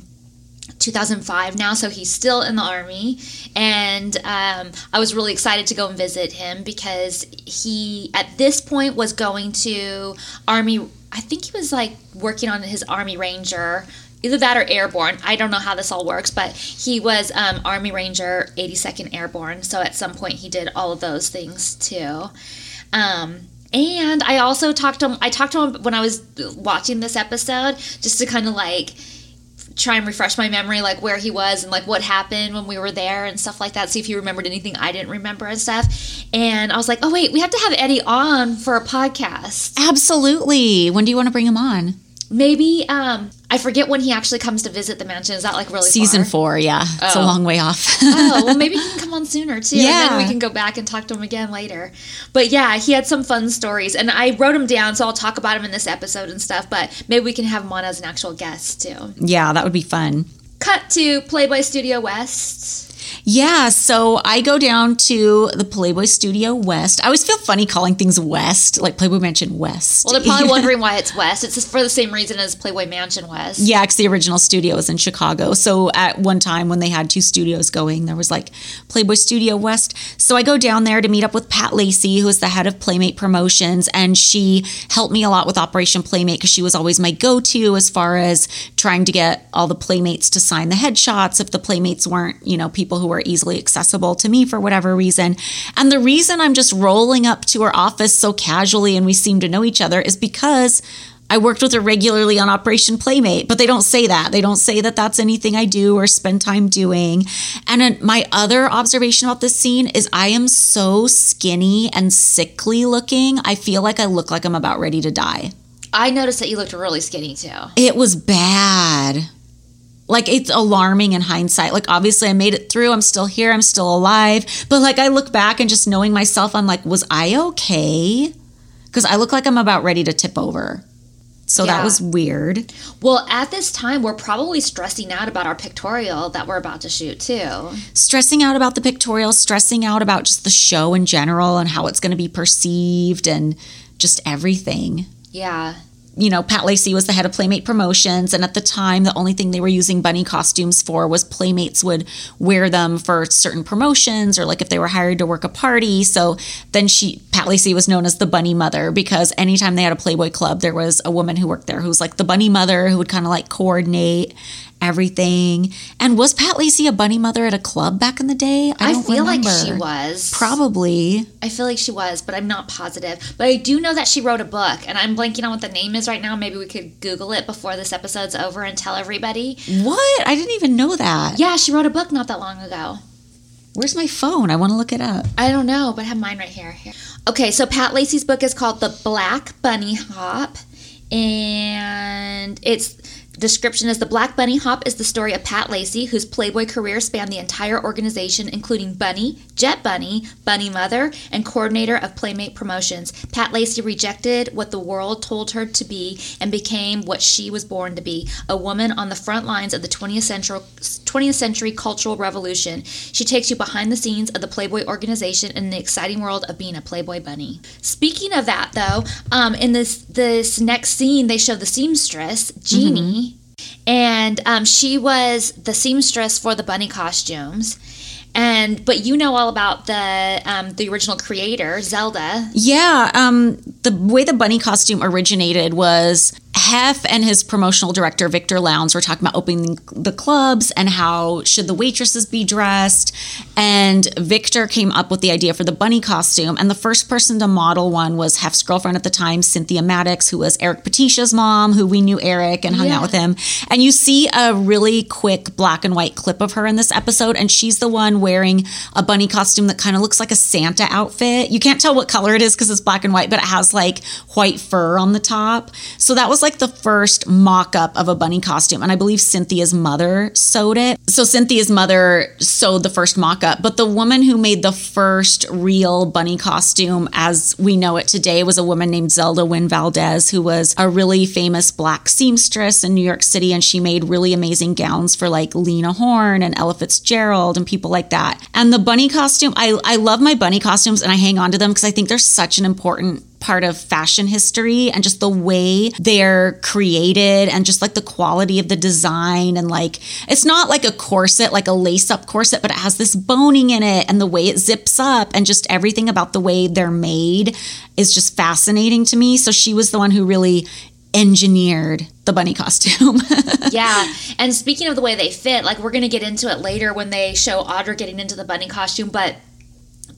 2005 now, so he's still in the army, and um, I was really excited to go and visit him because he at this point was going to army. I think he was like working on his army ranger either that or airborne. I don't know how this all works, but he was um, Army Ranger 82nd Airborne. So at some point he did all of those things too. Um, and I also talked to him. I talked to him when I was watching this episode, just to kind of like try and refresh my memory, like where he was and like what happened when we were there and stuff like that. See if he remembered anything I didn't remember and stuff. And I was like, oh wait, we have to have Eddie on for a podcast. Absolutely. When do you want to bring him on? Maybe um, I forget when he actually comes to visit the mansion. Is that like really season far? four? Yeah, it's a Oh. long way off. oh, well, maybe he can come on sooner too. And Yeah. then we can go back and talk to him again later. But yeah, he had some fun stories. And I wrote them down, so I'll talk about him in this episode and stuff. But maybe we can have him on as an actual guest too. yeah, that would be fun. Cut to Playboy Studio West. Yeah, so I go down to the Playboy Studio West. I always feel funny calling things West, like Playboy Mansion West. Well, they're probably wondering why it's West. It's just for the same reason as Playboy Mansion West. Yeah, because the original studio was in Chicago. So at one time when they had two studios going, there was like Playboy Studio West. So I go down there to meet up with Pat Lacey, who is the head of Playmate Promotions, and she helped me a lot with Operation Playmate because she was always my go-to as far as trying to get all the playmates to sign the headshots if the playmates weren't, you know, people who were easily accessible to me for whatever reason. And the reason I'm just rolling up to her office so casually and we seem to know each other is because I worked with her regularly on Operation Playmate, but they don't say that. They don't say that that's anything I do or spend time doing. And my other observation about this scene is I am so skinny and sickly looking. I feel like I look like I'm about ready to die. I noticed that you looked really skinny too. It was bad. Like it's alarming in hindsight. Like obviously I made it through. I'm still here. I'm still alive. But like I look back and just knowing myself, I'm like, was I okay? Because I look like I'm about ready to tip over. So that was weird. Well, at this time, we're probably stressing out about our pictorial that we're about to shoot too. Stressing out about the pictorial, stressing out about just the show in general and how it's going to be perceived and just everything. Yeah. You know, Pat Lacey was the head of Playmate Promotions. And at the time, the only thing they were using bunny costumes for was Playmates would wear them for certain promotions or like if they were hired to work a party. So then she, Pat Lacey was known as the bunny mother because anytime they had a Playboy club, there was a woman who worked there who was like the bunny mother who would kind of like coordinate everything. And was Pat Lacey a bunny mother at a club back in the day? I, don't feel like she was. Probably. I feel like she was, but I'm not positive. But I do know that she wrote a book, and I'm blanking on what the name is right now. Maybe we could Google it before this episode's over and tell everybody. What? I didn't even know that. Yeah, she wrote a book not that long ago. Where's my phone? I want to look it up. I don't know, but I have mine right here. Here. Okay, so Pat Lacey's book is called The Black Bunny Hop, and its description is The Black Bunny Hop is the story of Pat Lacey, whose Playboy career spanned the entire organization, including Bunny, Jet Bunny, Bunny Mother, and coordinator of Playmate Promotions. Pat Lacey rejected what the world told her to be and became what she was born to be a woman on the front lines of the 20th century, 20th century cultural revolution. She takes you behind the scenes of the Playboy organization and the exciting world of being a Playboy bunny. Speaking of that, though, um, in this this next scene, they show the seamstress Jeannie, and um, she was the seamstress for the bunny costumes. And but you know all about the um, the original creator, Zelda. Yeah, um, the way the bunny costume originated was Hef and his promotional director Victor Lowndes were talking about opening the clubs and how should the waitresses be dressed. And Victor came up with the idea for the bunny costume. And the first person to model one was Hef's girlfriend at the time, Cynthia Maddox, who was Eric Petitia's mom, who we knew Eric and hung Yeah. out with him. And you see a really quick black and white clip of her in this episode, and she's the one wearing a bunny costume that kind of looks like a Santa outfit. You can't tell what color it is because it's black and white, but it has like white fur on the top. So that was like the first mock up of a bunny costume. And I believe Cynthia's mother sewed it. So Cynthia's mother sewed the first mock up, but the woman who made the first real bunny costume as we know it today was a woman named Zelda Wynn Valdez, who was a really famous black seamstress in New York City. And she made really amazing gowns for like Lena Horne and Ella Fitzgerald and people like that. And the bunny costume, I, I love my bunny costumes and I hang on to them because I think they're such an important part of fashion history and just the way they're created and just like the quality of the design and like it's not like a corset like a lace up corset but it has this boning in it and the way it zips up and just everything about the way they're made is just fascinating to me so she was the one who really engineered the bunny costume yeah. And speaking of the way they fit, like we're going to get into it later when they show Audra getting into the bunny costume, but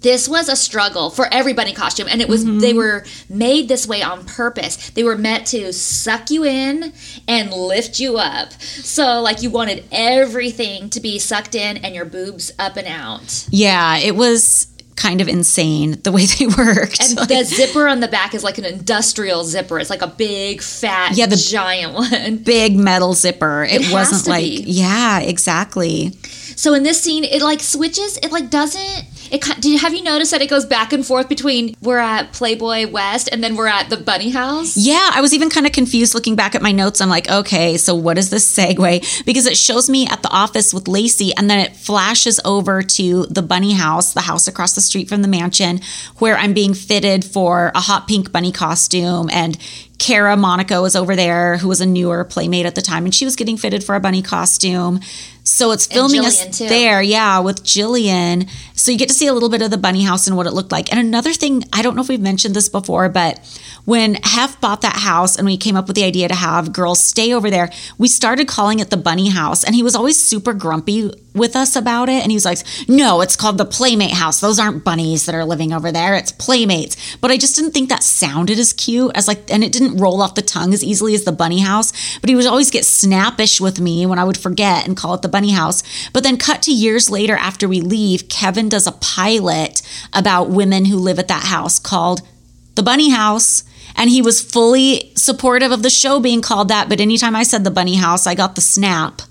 this was a struggle for everybody costume and it was they mm-hmm. were made this way on purpose. They were meant to suck you in and lift you up. So like you wanted everything to be sucked in and your boobs up and out. Yeah it was kind of insane the way they worked. And Like- the zipper on the back is like an industrial zipper. It's like a big fat Yeah, the- giant one. big metal zipper. It, It wasn't like be. yeah exactly. So in this scene, it like switches. It like doesn't. It did. Have you noticed that it goes back and forth between we're at Playboy West and then we're at the Bunny House? Yeah, I was even kind of confused looking back at my notes. I'm like, okay, so what is this segue? Because it shows me at the office with Lacey and then it flashes over to the bunny house, the house across the street from the mansion, where I'm being fitted for a hot pink bunny costume. And Kara Monaco was over there, who was a newer playmate at the time, and she was getting fitted for a bunny costume. So it's filming us too. there, yeah, with Jillian. So you get to see a little bit of the bunny house and what it looked like. And another thing, I don't know if we've mentioned this before, but when Hef bought that house and we came up with the idea to have girls stay over there, we started calling it the bunny house. And he was always super grumpy with us about it. And he was like, no, it's called the playmate house. Those aren't bunnies that are living over there. It's playmates. But I just didn't think that sounded as cute as like, and it didn't roll off the tongue as easily as the bunny house. But he would always get snappish with me when I would forget and call it the bunny house. But then cut to years later after we leave, Kevin does a pilot about women who live at that house called the bunny house. And he was fully supportive of the show being called that. But anytime I said the bunny house, I got the snap.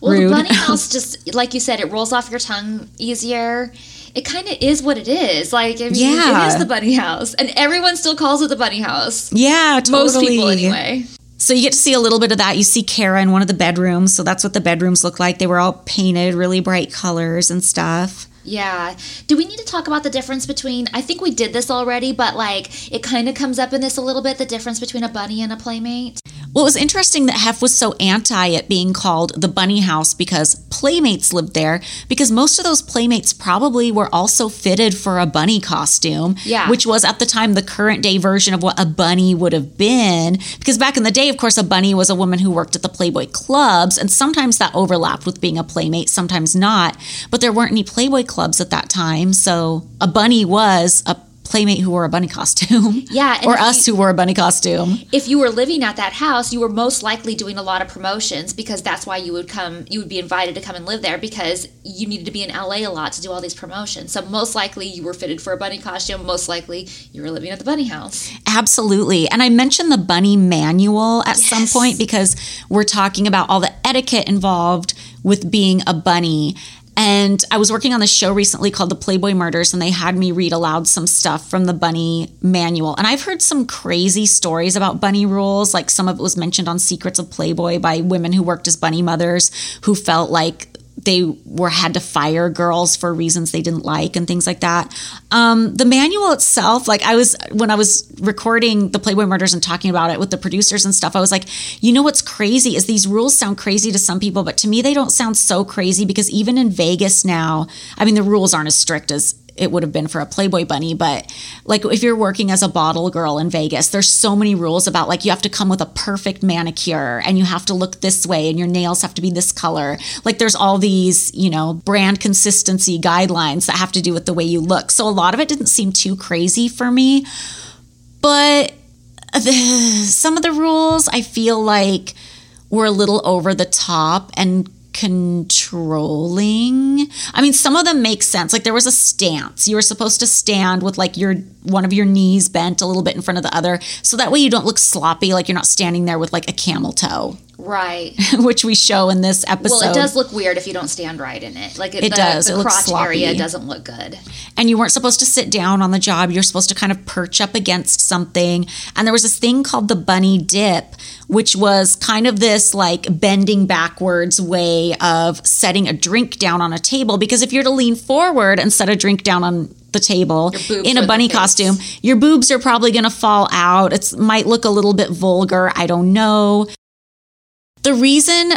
Well, Rude. the Bunny House just like you said, it rolls off your tongue easier. It kind of is what it is. Like, I mean, Yeah. it is the Bunny House, and everyone still calls it the Bunny House. Yeah, totally. Most people, anyway. So you get to see a little bit of that. You see Kara in one of the bedrooms. So that's what the bedrooms look like. They were all painted really bright colors and stuff. Yeah. Do we need to talk about the difference between? I think we did this already, but like it kind of comes up in this a little bit. The difference between a bunny and a playmate. Well, it was interesting that Hef was so anti it being called the bunny house because playmates lived there, because most of those playmates probably were also fitted for a bunny costume, Yeah. which was at the time the current day version of what a bunny would have been. Because back in the day, of course, a bunny was a woman who worked at the Playboy clubs, and sometimes that overlapped with being a playmate, sometimes not. But there weren't any Playboy clubs at that time, so a bunny was a playmate who wore a bunny costume. Yeah, or us you- who wore a bunny costume. If you were living at that house, you were most likely doing a lot of promotions because that's why you would come. You would be invited to come and live there because you needed to be in LA a lot to do all these promotions. So most likely you were fitted for a bunny costume. Most likely you were living at the bunny house. Absolutely. And I mentioned the bunny manual at some point because we're talking about all the etiquette involved with being a bunny. And I was working on this show recently called The Playboy Murders, and they had me read aloud some stuff from the bunny manual. And I've heard some crazy stories about bunny rules. Like some of it was mentioned on Secrets of Playboy by women who worked as bunny mothers who felt like they were had to fire girls for reasons they didn't like and things like that. Um, the manual itself, like I was when I was recording the Playboy Murders and talking about it with the producers and stuff, I was like, you know what's crazy is these rules sound crazy to some people, but to me they don't sound so crazy because even in Vegas now, I mean the rules aren't as strict as it would have been for a Playboy bunny, but like if you're working as a bottle girl in Vegas, there's so many rules about like you have to come with a perfect manicure and you have to look this way and your nails have to be this color. Like there's all these, you know, brand consistency guidelines that have to do with the way you look. So a lot of it didn't seem too crazy for me. But the, some of the rules I feel like were a little over the top and controlling. I mean, some of them make sense. Like there was a stance. You were supposed to stand with like your one of your knees bent a little bit in front of the other, so that way you don't look sloppy. Like you're not standing there with like a camel toe. Right. Which we show in this episode. Well, it does look weird if you don't stand right in it. Like it, it the, does. The it crotch area doesn't look good. And you weren't supposed to sit down on the job. You're supposed to kind of perch up against something. And there was this thing called the bunny dip, which was kind of this like bending backwards way of setting a drink down on a table. Because if you're to lean forward and set a drink down on the table in a bunny costume, your boobs are probably going to fall out. It might look a little bit vulgar. I don't know. The reason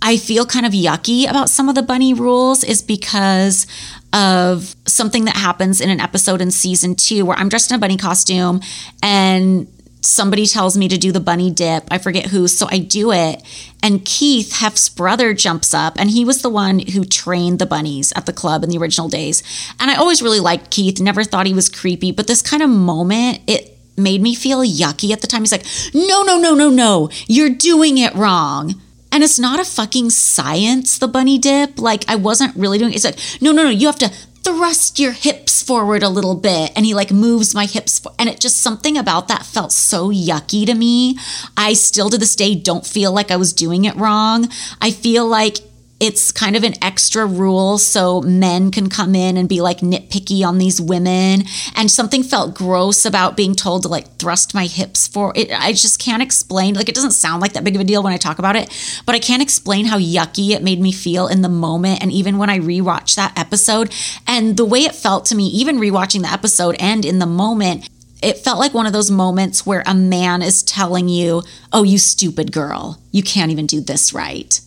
I feel kind of yucky about some of the bunny rules is because of something that happens in an episode in season two where I'm dressed in a bunny costume and somebody tells me to do the bunny dip. I forget who, so I do it. And Keith, Hef's brother, jumps up, and he was the one who trained the bunnies at the club in the original days. And I always really liked Keith, never thought he was creepy, but this kind of moment, it made me feel yucky at the time. He's like, no, no, no, no, no, you're doing it wrong. And it's not a fucking science, the bunny dip. Like, I wasn't really doing it. It's like, no, no, no, you have to thrust your hips forward a little bit. And he like moves my hips. For- and it just something about that felt so yucky to me. I still to this day don't feel like I was doing it wrong. I feel like it's kind of an extra rule so men can come in and be like nitpicky on these women. And something felt gross about being told to like thrust my hips for it. I just can't explain like it doesn't sound like that big of a deal when i talk about it but i can't explain how yucky it made me feel in the moment and even when i rewatched that episode. And the way it felt to me even rewatching the episode and in the moment it felt like one of those moments where a man is telling you, Oh, you stupid girl, you can't even do this right.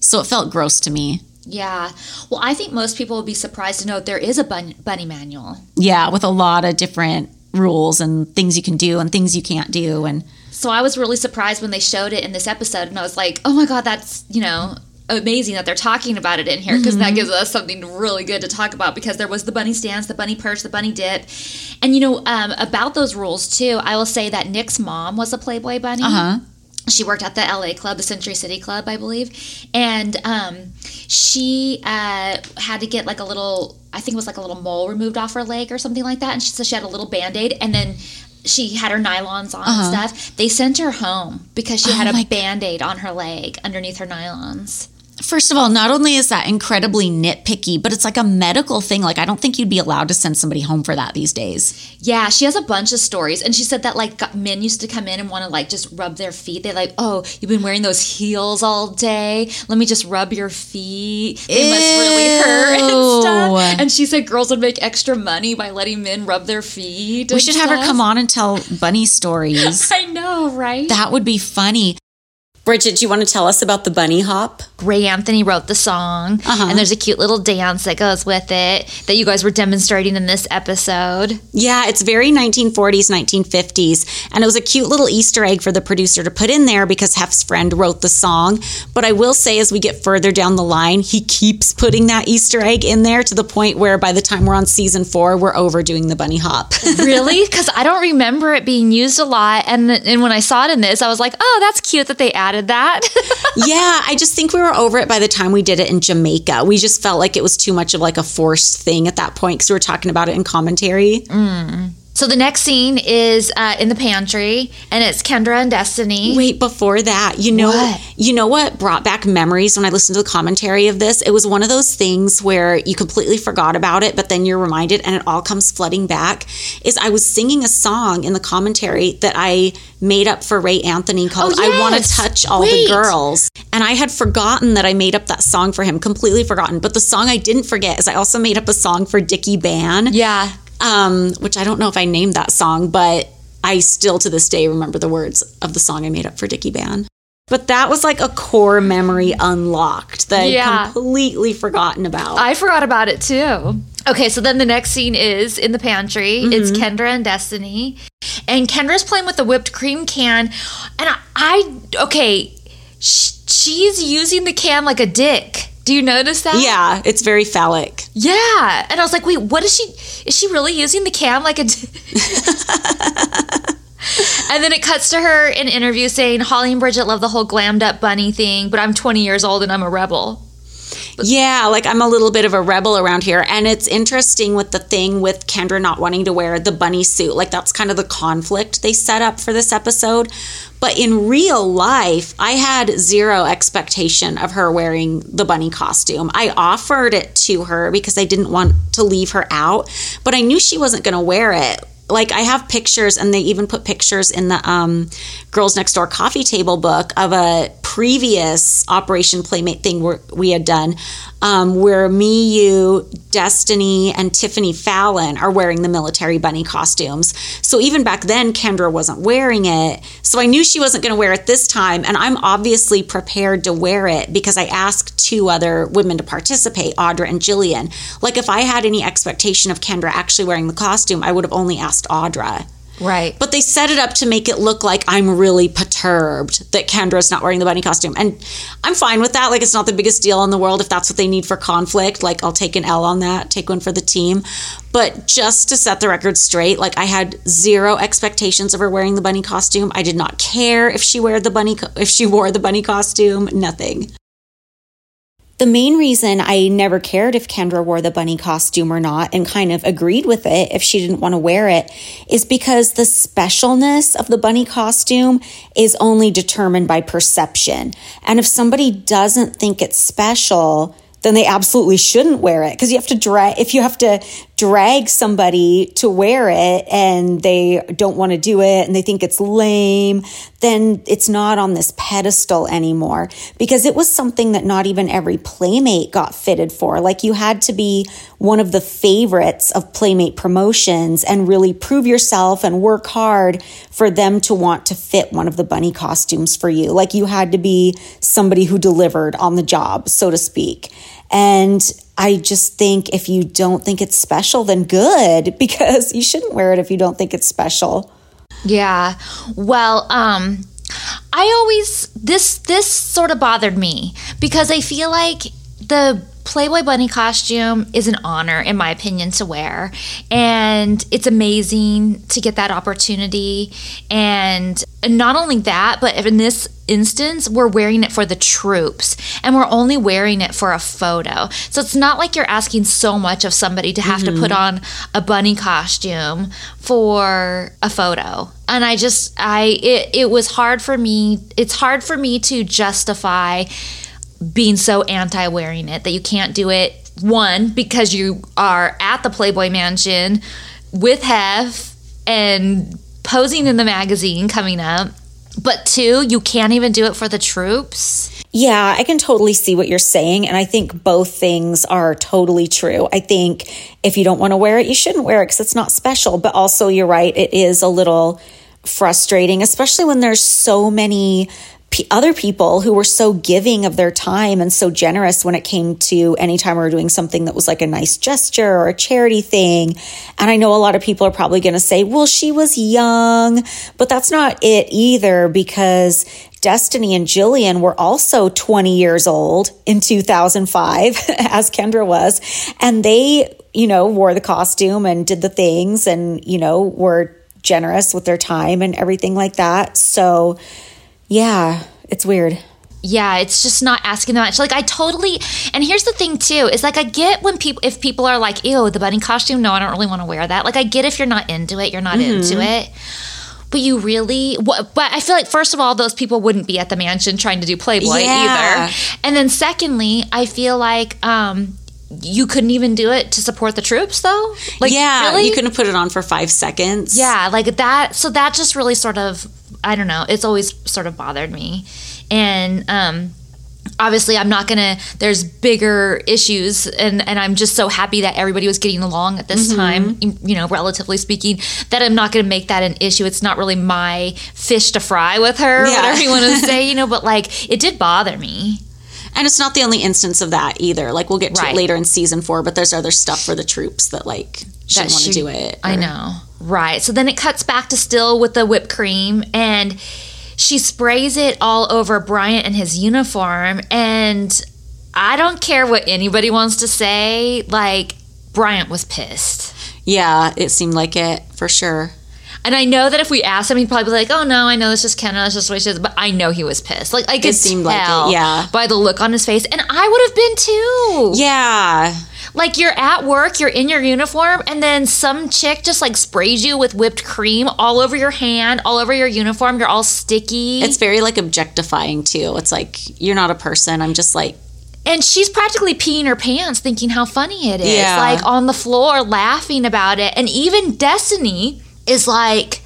So it felt gross to me. Yeah. Well, I think most people would be surprised to know there is a bun- bunny manual. Yeah, with a lot of different rules and things you can do and things you can't do and so I was really surprised when they showed it in this episode and I was like, "Oh my god, that's, you know, amazing that they're talking about it in here because mm-hmm. that gives us something really good to talk about because there was the bunny stance, the bunny perch, the bunny dip. And you know, um, about those rules too, I will say that Nick's mom was a Playboy bunny. Uh-huh she worked at the LA club, the Century City Club, I believe, and um, she uh, had to get like a little, I think it was like a little mole removed off her leg or something like that, and she so she had a little band aid, and then she had her nylons on uh-huh. and stuff. They sent her home because she oh had a band aid on her leg underneath her nylons. First of all, not only is that incredibly nitpicky, but it's like a medical thing. Like, I don't think you'd be allowed to send somebody home for that these days. Yeah, she has a bunch of stories. And she said that, like, men used to come in and want to, like, just rub their feet. They're like, oh, you've been wearing those heels all day. Let me just rub your feet. They Ew. must really hurt and stuff. And she said girls would make extra money by letting men rub their feet. We should stuff. have her come on and tell bunny stories. I know, right? That would be funny. Bridget, do you want to tell us about the bunny hop? Ray Anthony wrote the song, uh-huh. and there's a cute little dance that goes with it that you guys were demonstrating in this episode. Yeah, it's very 1940s, 1950s, and it was a cute little Easter egg for the producer to put in there because Hef's friend wrote the song. But I will say, as we get further down the line, he keeps putting that Easter egg in there to the point where by the time we're on season four, we're overdoing the bunny hop. really? Because I don't remember it being used a lot, and and when I saw it in this, I was like, oh, that's cute that they added that. yeah, I just think we were over it by the time we did it in Jamaica. We just felt like it was too much of like a forced thing at that point because we were talking about it in commentary. Mm. So the next scene is uh, in the pantry, and it's Kendra and Destiny. Wait, before that, you know, What? you know what brought back memories when I listened to the commentary of this? It was one of those things where you completely forgot about it, but then you're reminded and it all comes flooding back. Is I was singing a song in the commentary that I made up for Ray Anthony called Oh, I Want to. Touch All Wait. the Girls. And I had forgotten that I made up that song for him, completely forgotten. But the song I didn't forget is I also made up a song for Dickie Ban Yeah. Um, which I don't know if I named that song, but I still to this day remember the words of the song I made up for Dickie Ban. But that was like a core memory unlocked that Yeah. I'd completely forgotten about. I forgot about it too. Okay, so then the next scene is in the pantry. It's Kendra and Destiny. And Kendra's playing with the whipped cream can. And I, I okay, sh- she's using the can like a dick. Do you notice that? yeah, it's very phallic. Yeah. And I was like, wait, what is she? Is she really using the cam like a. And then it cuts to her in interview saying, Holly and Bridget love the whole glammed up bunny thing, but I'm 20 years old and I'm a rebel. Yeah, like I'm a little bit of a rebel around here. And it's interesting with the thing with Kendra not wanting to wear the bunny suit. Like that's kind of the conflict they set up for this episode. But in real life, I had zero expectation of her wearing the bunny costume. I offered it to her because I didn't want to leave her out, but I knew she wasn't going to wear it like I have pictures, and they even put pictures in the um, Girls Next Door coffee table book of a previous Operation Playmate thing we had done, um, where me, you, Destiny, and Tiffany Fallon are wearing the military bunny costumes. So even back then, Kendra wasn't wearing it. So I knew she wasn't going to wear it this time, and I'm obviously prepared to wear it because I asked two other women to participate, Audra and Jillian. Like if I had any expectation of Kendra actually wearing the costume, I would have only asked Audra. Right. But they set it up to make it look like I'm really perturbed that Kendra's not wearing the bunny costume. And I'm fine with that. Like, it's not the biggest deal in the world if that's what they need for conflict. Like, I'll take an L on that, take one for the team. But just to set the record straight, like, I had zero expectations of her wearing the bunny costume. I did not care if she wore the bunny, co- if she wore the bunny costume, nothing. The main reason I never cared if Kendra wore the bunny costume or not and kind of agreed with it if she didn't want to wear it is because the specialness of the bunny costume is only determined by perception. And if somebody doesn't think it's special, then they absolutely shouldn't wear it because you have to drag if you have to drag somebody to wear it and they don't want to do it and they think it's lame then it's not on this pedestal anymore because it was something that not even every playmate got fitted for. Like you had to be one of the favorites of playmate promotions and really prove yourself and work hard for them to want to fit one of the bunny costumes for you. Like you had to be somebody who delivered on the job so to speak. And I just think if you don't think it's special, then good, because you shouldn't wear it if you don't think it's special. Yeah. Well, um I always this this sort of bothered me because I feel like the Playboy bunny costume is an honor in my opinion to wear. And it's amazing to get that opportunity. And not only that but in this instance we're wearing it for the troops. And we're only wearing it for a photo. So it's not like you're asking so much of somebody to have to put mm-hmm. on a bunny costume for a photo. And i just i it, it was hard for me it's hard for me to justify being so anti wearing it that you can't do it one because you are at the playboy mansion with hef and posing in the magazine coming up but two you can't even do it for the troops Yeah, I can totally see what you're saying. And I think both things are totally true. I think if you don't want to wear it, you shouldn't wear it because it's not special. But also, you're right, it is a little frustrating, especially when there's so many other people who were so giving of their time and so generous when it came to anytime we were doing something that was like a nice gesture or a charity thing. And I know a lot of people are probably going to say, well, she was young, but that's not it either because Destiny and Jillian were also 20 years old in 2005, as Kendra was. And they, you know, wore the costume and did the things and, you know, were generous with their time and everything like that. So, yeah, it's weird. yeah, it's just not asking that much. Like I totally and here's the thing too, is like I get when people if people are like, ew, the bunny costume, no, I don't really want to wear that. Like I get if you're not into it, you're not Mm-hmm. into it. But you really what but I feel like first of all, those people wouldn't be at the mansion trying to do Playboy Yeah. either. And then secondly, I feel like um you couldn't even do it to support the troops though? Like yeah, really? you couldn't put it on for five seconds. Yeah, like that. So that just really sort of, I don't know. It's always sort of bothered me, and um, obviously, I'm not gonna. There's bigger issues, and and I'm just so happy that everybody was getting along at this time. You know, relatively speaking, that I'm not gonna make that an issue. It's not really my fish to fry with her, Yeah. whatever you want to say. You know, but like it did bother me. And it's not the only instance of that either. Like we'll get to Right. it later in season four, but there's other stuff for the troops that like shouldn't want to do it. I know. Right. So then it cuts back to still with the whipped cream and she sprays it all over Bryant and his uniform. And I don't care what anybody wants to say. Like, Bryant was pissed. Yeah, it seemed like it for sure. And I know that if we asked him, he'd probably be like, "Oh no, I know it's just Kendra. That's just the way she is." But I know he was pissed. Like I could seemed like it, tell yeah. by the look on his face, and I would have been too. Yeah. Like you're at work, you're in your uniform, and then some chick just like sprays you with whipped cream all over your hand, all over your uniform. You're all sticky. It's very like objectifying too. It's like you're not a person. I'm just like and she's practically peeing her pants, thinking how funny it is. Yeah. Like on the floor, laughing about it. And even Destiny is like,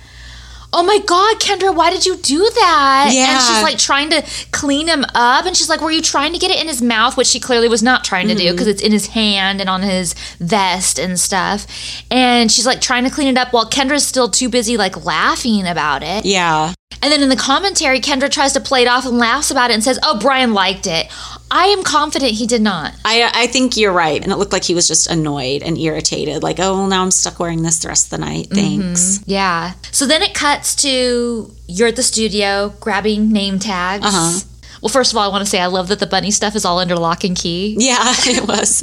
Oh my God, Kendra, why did you do that? And Yeah. she's like trying to clean him up. And she's like, Were you trying to get it in his mouth? Which she clearly was not trying to Mm-hmm. do because it's in his hand and on his vest and stuff. And she's like trying to clean it up while Kendra's still too busy like laughing about it. yeah. And then in the commentary, Kendra tries to play it off and laughs about it and says, Oh, Brian liked it. I am confident he did not. I I think you're right. And it looked like he was just annoyed and irritated. Like, oh well now I'm stuck wearing this the rest of the night. Thanks. Yeah. So then it cuts to you're at the studio grabbing name tags. Uh-huh. Well, first of all, I want to say I love that the bunny stuff is all under lock and key. Yeah, it was.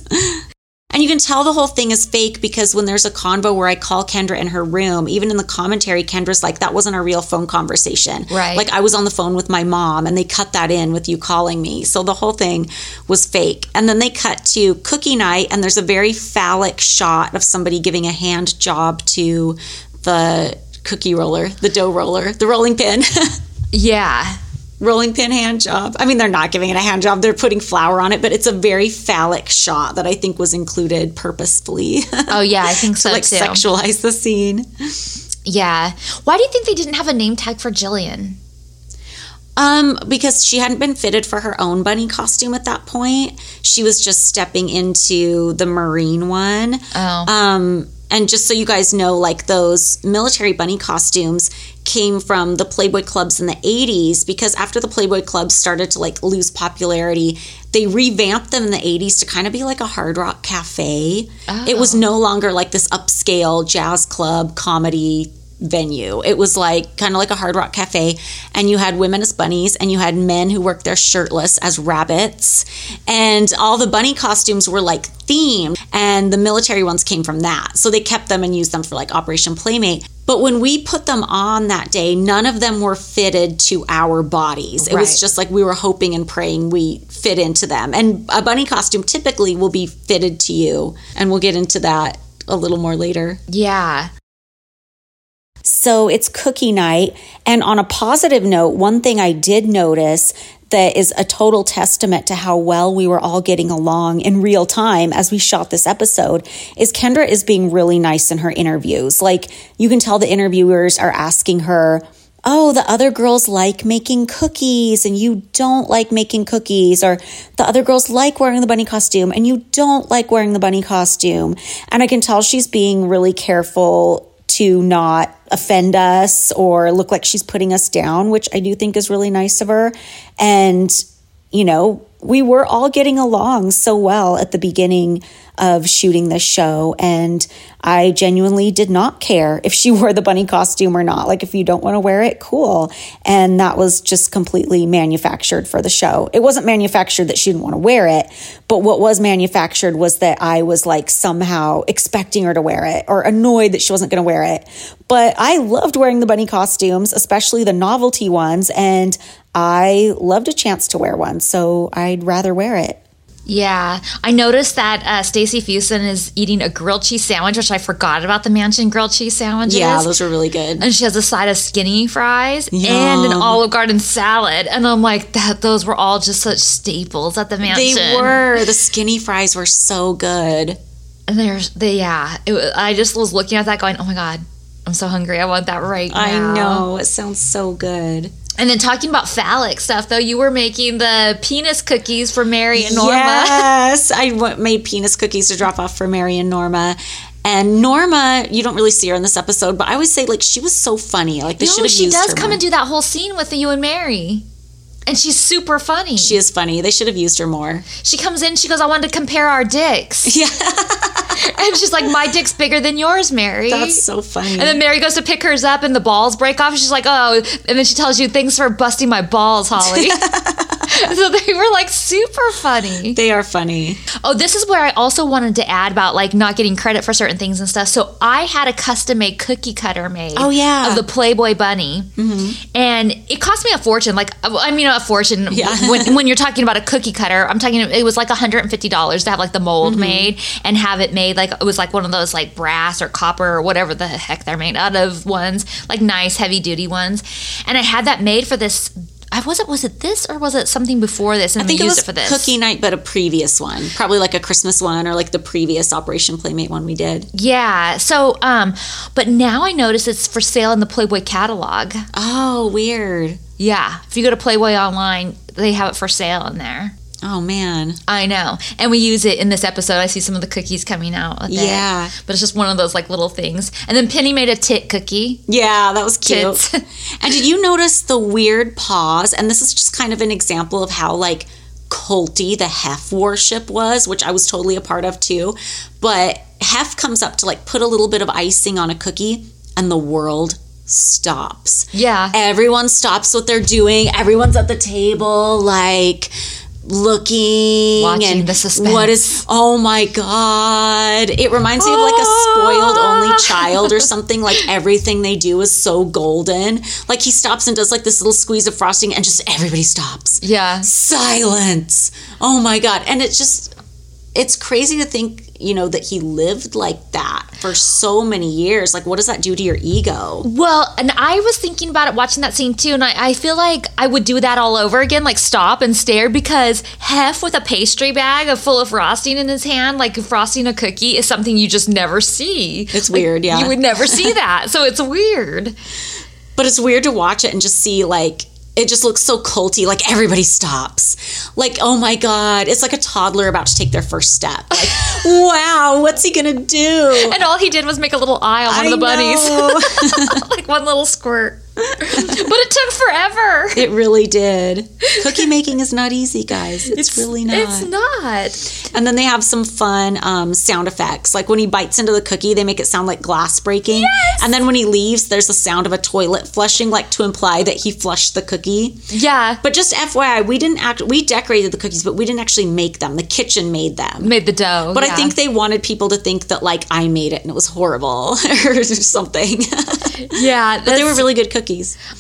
And you can tell the whole thing is fake because when there's a convo where I call Kendra in her room, even in the commentary, Kendra's like, that wasn't a real phone conversation. Right. Like I was on the phone with my mom and they cut that in with you calling me. So the whole thing was fake. And then they cut to cookie night and there's a very phallic shot of somebody giving a hand job to the cookie roller, the dough roller, the rolling pin. Yeah. Rolling pin hand job. I mean, they're not giving it a hand job, they're putting flour on it, but it's a very phallic shot that I think was included purposefully Oh, yeah, I think so to like too. sexualize the scene. yeah. Why do you think they didn't have a name tag for Jillian? Um, because she hadn't been fitted for her own bunny costume at that point. She was just stepping into the marine one. Oh. Um, and just so you guys know, like those military bunny costumes came from the Playboy clubs in the 80s because after the Playboy clubs started to like lose popularity, they revamped them in the 80s to kind of be like a hard rock cafe. It was oh. no longer like this upscale jazz club comedy venue. It was like kind of like a hard rock cafe and you had women as bunnies and you had men who worked there shirtless as rabbits and all the bunny costumes were like themed and the military ones came from that. So they kept them and used them for like Operation Playmate. But when we put them on that day, none of them were fitted to our bodies. It Right. was just like we were hoping and praying we fit into them. And a bunny costume typically will be fitted to you and we'll get into that a little more later. Yeah. So it's cookie night. And on a positive note, one thing I did notice that is a total testament to how well we were all getting along in real time as we shot this episode is Kendra is being really nice in her interviews. Like you can tell the interviewers are asking her, Oh, the other girls like making cookies and you don't like making cookies, or the other girls like wearing the bunny costume and you don't like wearing the bunny costume. And I can tell she's being really careful to not offend us or look like she's putting us down, which I do think is really nice of her. And, you know, we were all getting along so well at the beginning of shooting this show. And I genuinely did not care if she wore the bunny costume or not. Like, if you don't want to wear it, cool. And that was just completely manufactured for the show. It wasn't manufactured that she didn't want to wear it, but what was manufactured was that I was like somehow expecting her to wear it or annoyed that she wasn't going to wear it. But I loved wearing the bunny costumes, especially the novelty ones. And I loved a chance to wear one. So I'd rather wear it. Yeah, I noticed that uh, Stacy Fuson is eating a grilled cheese sandwich, which I forgot about the mansion grilled cheese sandwiches. Yeah, those were really good. and she has a side of skinny fries and an Olive Garden salad, and I'm like, that those were all just such staples at the mansion. They were. The skinny fries were so good. and there's they yeah. It, I just was looking at that, going, oh my god, I'm so hungry. I want that right now. I know. It sounds so good. And then talking about phallic stuff, though, you were making the penis cookies for Mary and Norma. Yes, I made penis cookies to drop off for Mary and Norma. And Norma, you don't really see her in this episode, but I would say like she was so funny. Like they should No, have she used does come more. and do that whole scene with you and Mary. And she's super funny. She is funny. They should have used her more. She comes in, she goes, I wanted to compare our dicks. Yeah, And she's like, My dick's bigger than yours, Mary. that's so funny. and then Mary goes to pick hers up and the balls break off. She's like, Oh, and then she tells you, Thanks for busting my balls, Holly. so they were like super funny. they are funny. Oh, this is where I also wanted to add about like not getting credit for certain things and stuff. So I had a custom made cookie cutter made. Oh, yeah. Mm-hmm. of the Playboy bunny, and it cost me a fortune. Like I mean, a fortune. Yeah. when when you're talking about a cookie cutter, I'm talking. It was like 150 dollars to have like the mold Mm-hmm. made and have it made like it was like one of those like brass or copper or whatever the heck they're made out of ones, like nice heavy duty ones. And I had that made for this. I was it was it this or was it something before this? And I think it was it for this cookie night, but a previous one, probably like a Christmas one or like the previous Operation Playmate one we did. Yeah. So, um, but now I notice it's for sale in the Playboy catalog. Oh, weird. Yeah. If you go to Playboy online, they have it for sale in there. Oh man. I know. And we use it in this episode. I see some of the cookies coming out. It. Yeah. But it's just one of those like little things. And then Penny made a tit cookie. Yeah, that was cute. And did you notice the weird pause? And this is just kind of an example of how like culty the Hef worship was, which I was totally a part of too. But Hef comes up to like put a little bit of icing on a cookie, and the world stops. Yeah. Everyone stops what they're doing. Everyone's at the table, like looking Watching and the suspense. what is oh my god. It reminds me of like a ah. spoiled only child or something. Like everything they do is so golden. Like he stops and does like this little squeeze of frosting and just everybody stops. Yeah. silence. Oh my god. And it's just it's crazy to think you know that he lived like that for so many years like what does that do to your ego Well, and I was thinking about it watching that scene too, and I, I feel like I would do that all over again, like stop and stare, because Hef with a pastry bag full of frosting in his hand, like frosting a cookie, is something you just never see. It's Like, weird, yeah. You would never see that, so it's weird. But it's weird to watch it and just see like it just looks so culty. Like everybody stops. Like oh my god, it's like a toddler about to take their first step. Like wow, what's he gonna do? And all he did was make a little eye on one of the bunnies, like one little squirt. But it took forever. it really did. Cookie making is not easy, guys. It's, really not. It's not. And then they have some fun um, sound effects. Like when he bites into the cookie, they make it sound like glass breaking. Yes! And then when he leaves, there's the sound of a toilet flushing, like to imply that he flushed the cookie. Yeah. But just FYI, we didn't act. We decorated the cookies, but we didn't actually make them. The kitchen made them. Made the dough. But I think they wanted people to think that like I made it and it was horrible or something. yeah, but they were really good cookies.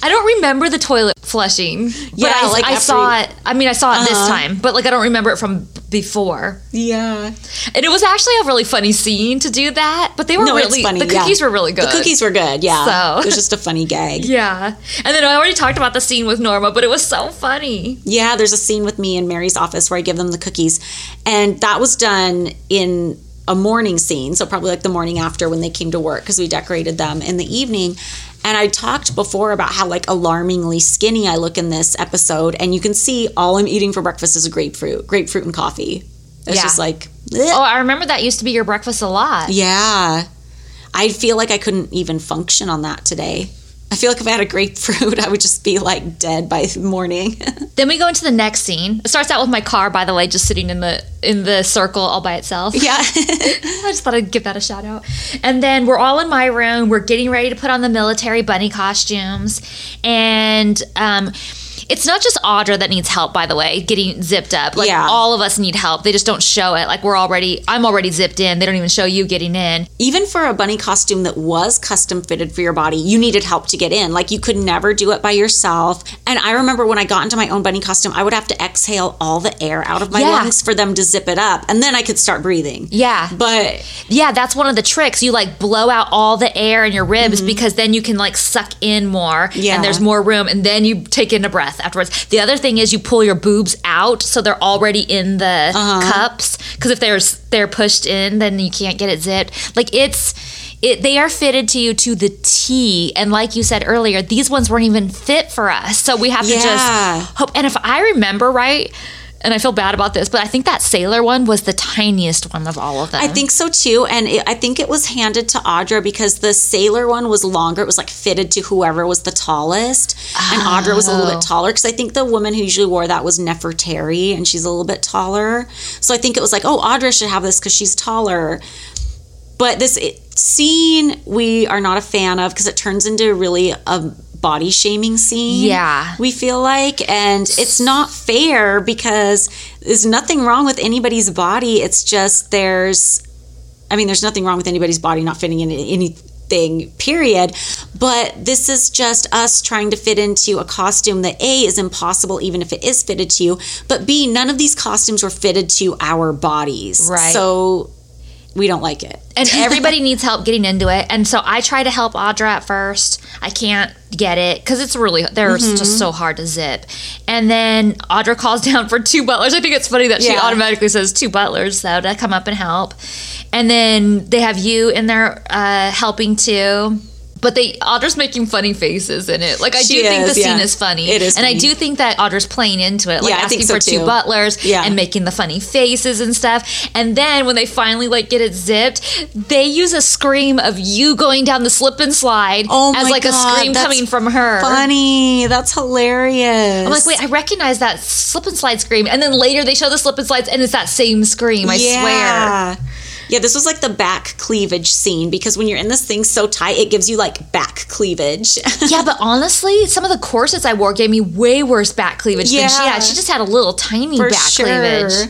I don't remember the toilet flushing. But Yeah, I, like I saw you- it. I mean, I saw it this Uh-huh. time, but like I don't remember it from before. Yeah. And it was actually a really funny scene to do that. But they were No, really funny. the yeah. cookies were really good. The cookies were good. Yeah. So- It was just a funny gag. Yeah. And then I already talked about the scene with Norma, but it was so funny. Yeah, there's a scene with me in Mary's office where I give them the cookies. And that was done in a morning scene. So, probably like the morning after when they came to work because we decorated them in the evening. And I talked before about how like alarmingly skinny I look in this episode. And you can see all I'm eating for breakfast is a grapefruit, grapefruit and coffee. It's Yeah. just like, Oh, I remember that used to be your breakfast a lot. yeah. I feel like I couldn't even function on that today. I feel like if I had a grapefruit, I would just be like dead by morning. Then we go into the next scene. It starts out with my car, by the way, just sitting in the in the circle all by itself. yeah. I just thought I'd give that a shout out. And then we're all in my room. We're getting ready to put on the military bunny costumes. And um, it's not just Audra that needs help, by the way, getting zipped up. Like Yeah. all of us need help. They just don't show it. Like we're already, I'm already zipped in. They don't even show you getting in. Even for a bunny costume that was custom fitted for your body, you needed help to get in. Like you could never do it by yourself. And I remember when I got into my own bunny costume, I would have to exhale all the air out of my Yeah. lungs for them to zip it up. And then I could start breathing. Yeah. But Yeah, that's one of the tricks. You like blow out all the air in your ribs because then you can like suck in more Mm-hmm. Yeah. and there's more room and then you take in a breath afterwards. The other thing is you pull your boobs out so they're already in the Uh-huh. cups because if they're they're pushed in then you can't get it zipped. Like it's it, they are fitted to you to the T, and like you said earlier, these ones weren't even fit for us. So we have to Yeah. just hope. And if I remember right, and I feel bad about this, but I think that sailor one was the tiniest one of all of them. I think so too. And it, I think it was handed to Audra because the sailor one was longer. It was like fitted to whoever was the tallest. And Audra was a little Oh. bit taller because I think the woman who usually wore that was Nefertari and she's a little bit taller. So I think it was like, oh, Audra should have this because she's taller. But this it, scene we are not a fan of because it turns into really a body shaming scene. Yeah. We feel like, and it's not fair because there's nothing wrong with anybody's body. It's just there's, I mean, there's nothing wrong with anybody's body not fitting in anything, period. But this is just us trying to fit into a costume that A is impossible, even if it is fitted to you, but B, none of these costumes were fitted to our bodies. Right. So we don't like it. and everybody needs help getting into it. And so I try to help Audra at first. I can't get it because it's really they're Mm-hmm. just so hard to zip. And then Audra calls down for two butlers. I think it's funny that she automatically says two butlers though to come up and help. And then they have you in there uh, helping too. But they Audra's making funny faces in it. Like I She do think the is, scene is funny. It is and I do think that Audra's playing into it, like Yeah, asking so for two butlers Yeah. and making the funny faces and stuff. And then when they finally like get it zipped, they use a scream of you going down the slip and slide Oh as like a scream coming from her. Funny. That's hilarious. I'm like, wait, I recognize that slip and slide scream. And then later they show the slip and slides and it's that same scream, I swear. Yeah, this was like the back cleavage scene because when you're in this thing so tight, it gives you like back cleavage. Yeah, but honestly, some of the corsets I wore gave me way worse back cleavage than she had. She just had a little tiny For back sure. cleavage.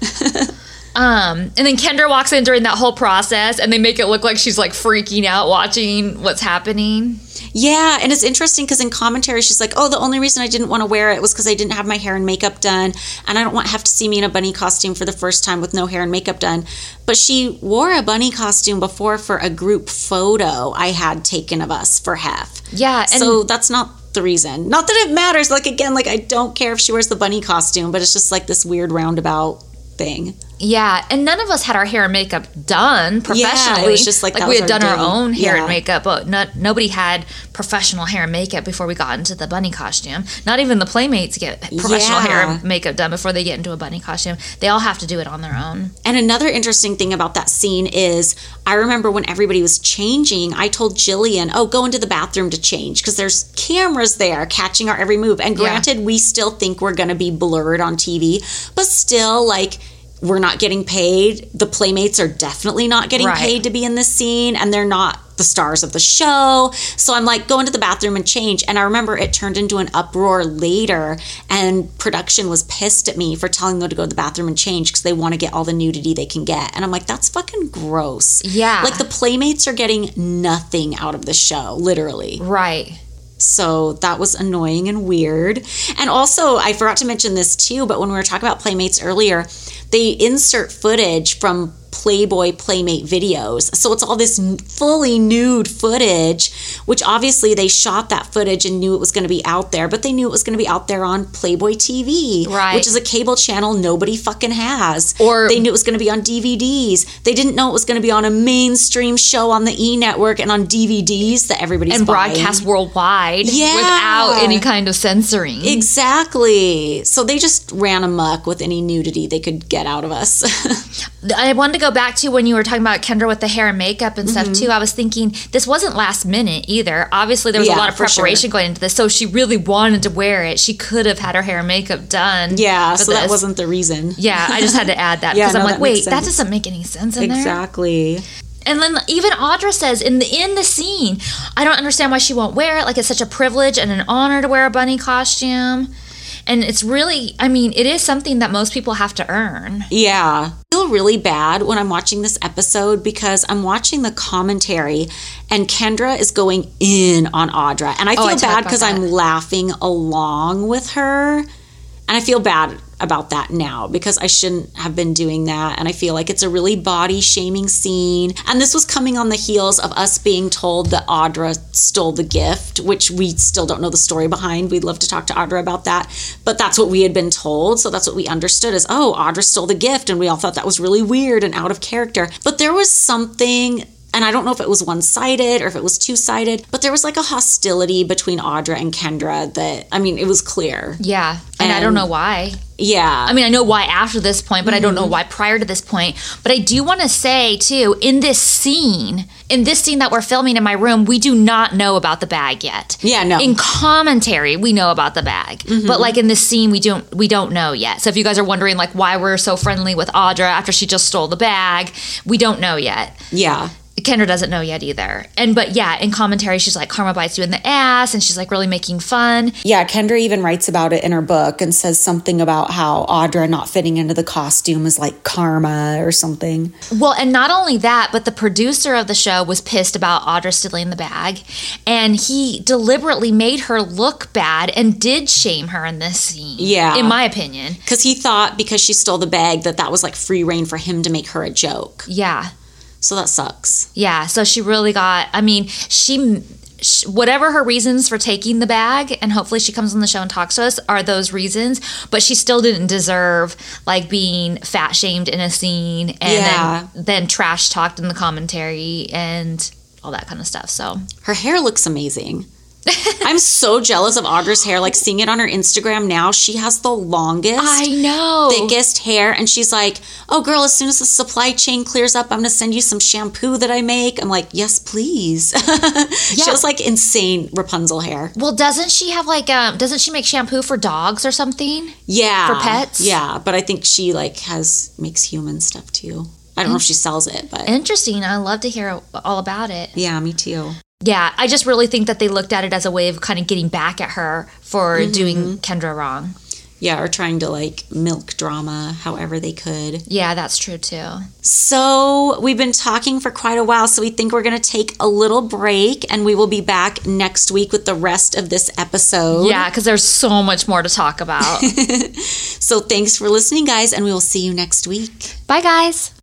Um, and then Kendra walks in during that whole process and they make it look like she's like freaking out watching what's happening. Yeah, and it's interesting because in commentary she's like, "Oh, the only reason I didn't want to wear it was because I didn't have my hair and makeup done, and I don't want have to see me in a bunny costume for the first time with no hair and makeup done." But she wore a bunny costume before for a group photo I had taken of us for Hef. Yeah, and so that's not the reason. Not that it matters. Like again, like I don't care if she wears the bunny costume, but it's just like this weird roundabout thing. Yeah, and none of us had our hair and makeup done professionally. Yeah, It was just like that we had done our day. own hair Yeah. and makeup, but not, nobody had professional hair and makeup before we got into the bunny costume. Not even the playmates get professional hair and makeup done before they get into a bunny costume. They all have to do it on their own. And another interesting thing about that scene is I remember when everybody was changing, I told Jillian, oh, go into the bathroom to change because there's cameras there catching our every move. And Yeah. granted, we still think we're going to be blurred on TV, but still, like, we're not getting paid. The playmates are definitely not getting Right. paid to be in this scene, and they're not the stars of the show. So I'm like, go into the bathroom and change. And I remember it turned into an uproar later, and production was pissed at me for telling them to go to the bathroom and change because they want to get all the nudity they can get. And I'm like, that's fucking gross. Yeah. Like the playmates are getting nothing out of the show, literally. Right. So that was annoying and weird. And also, I forgot to mention this too, but when we were talking about Playmates earlier, they insert footage from Playboy Playmate videos. So it's all this fully nude footage, which obviously they shot that footage and knew it was going to be out there, but they knew it was going to be out there on Playboy TV, Right. which is a cable channel nobody fucking has. Or- they knew it was going to be on DVDs. They didn't know it was going to be on a mainstream show on the E network and on DVDs that everybody's And buying. broadcast worldwide Yeah. without any kind of censoring. Exactly. So they just ran amok with any nudity they could get out of us. I wanted to go back to when you were talking about Kendra with the hair and makeup and Mm-hmm. stuff too. I was thinking this wasn't last minute either. Obviously, there was Yeah, a lot of for sure. preparation going into this, so she really wanted to wear it. She could have had her hair and makeup done. Yeah, so that wasn't the reason. Yeah, I just had to add that Yeah, because I'm no, like, that wait, that doesn't make any sense in there. Exactly. And then even Audra says in the in the scene, I don't understand why she won't wear it. Like it's such a privilege and an honor to wear a bunny costume. And it's really, I mean, it is something that most people have to earn. Yeah. I feel really bad when I'm watching this episode because I'm watching the commentary and Kendra is going in on Audra. And I feel Oh, I bad because I'm laughing along with her. And I feel bad about that now because I shouldn't have been doing that. And I feel like it's a really body shaming scene. And this was coming on the heels of us being told that Audra stole the gift, which we still don't know the story behind. We'd love to talk to Audra about that. But that's what we had been told. So that's what we understood as, oh, Audra stole the gift. And we all thought that was really weird and out of character. But there was something and I don't know if it was one sided or if it was two sided, but there was like a hostility between Audra and Kendra that, I mean, it was clear. Yeah. And, I don't know why. Yeah. I mean, I know why after this point, but I don't Mm-hmm. know why prior to this point. But I do want to say, too, in this scene, in this scene that we're filming in my room, we do not know about the bag yet. Yeah, no. Mm-hmm. In commentary, we know about the bag, but like in this scene, we don't we don't know yet. So if you guys are wondering like why we're so friendly with Audra after she just stole the bag, we don't know yet. yeah. Kendra doesn't know yet either. And but yeah, in commentary, she's like karma bites you in the ass, and she's like really making fun. Yeah, Kendra even writes about it in her book and says something about how Audra not fitting into the costume is like karma or something. Well, and not only that, but the producer of the show was pissed about Audra stealing the bag, and he deliberately made her look bad and did shame her in this scene. Yeah. in my opinion. Because he thought because she stole the bag that that was like free reign for him to make her a joke. Yeah, So that sucks. yeah. So she really got. I mean, she. sh- Whatever her reasons for taking the bag, and hopefully she comes on the show and talks to us, are those reasons. But she still didn't deserve like being fat shamed in a scene and Yeah. then, then trash talked in the commentary and all that kind of stuff. So Her hair looks amazing. I'm so jealous of Audra's hair. Like seeing it on her Instagram now, she has the longest. I know. thickest hair and she's like oh girl as soon as the supply chain clears up i'm gonna send you some shampoo that i make i'm like yes please she has like insane rapunzel hair Well, doesn't she have like um doesn't she make shampoo for dogs or something? yeah For pets? yeah but i think she like has makes human stuff too i don't know if she sells it but Interesting. I love to hear all about it. yeah me too Yeah, I just really think that they looked at it as a way of kind of getting back at her for mm-hmm. doing Kendra wrong. yeah or trying to like milk drama however they could Yeah, that's true too. So, we've been talking for quite a while, so we think we're going to take a little break and we will be back next week with the rest of this episode. Yeah, because there's so much more to talk about. So, thanks for listening, guys, and we will see you next week. Bye, guys.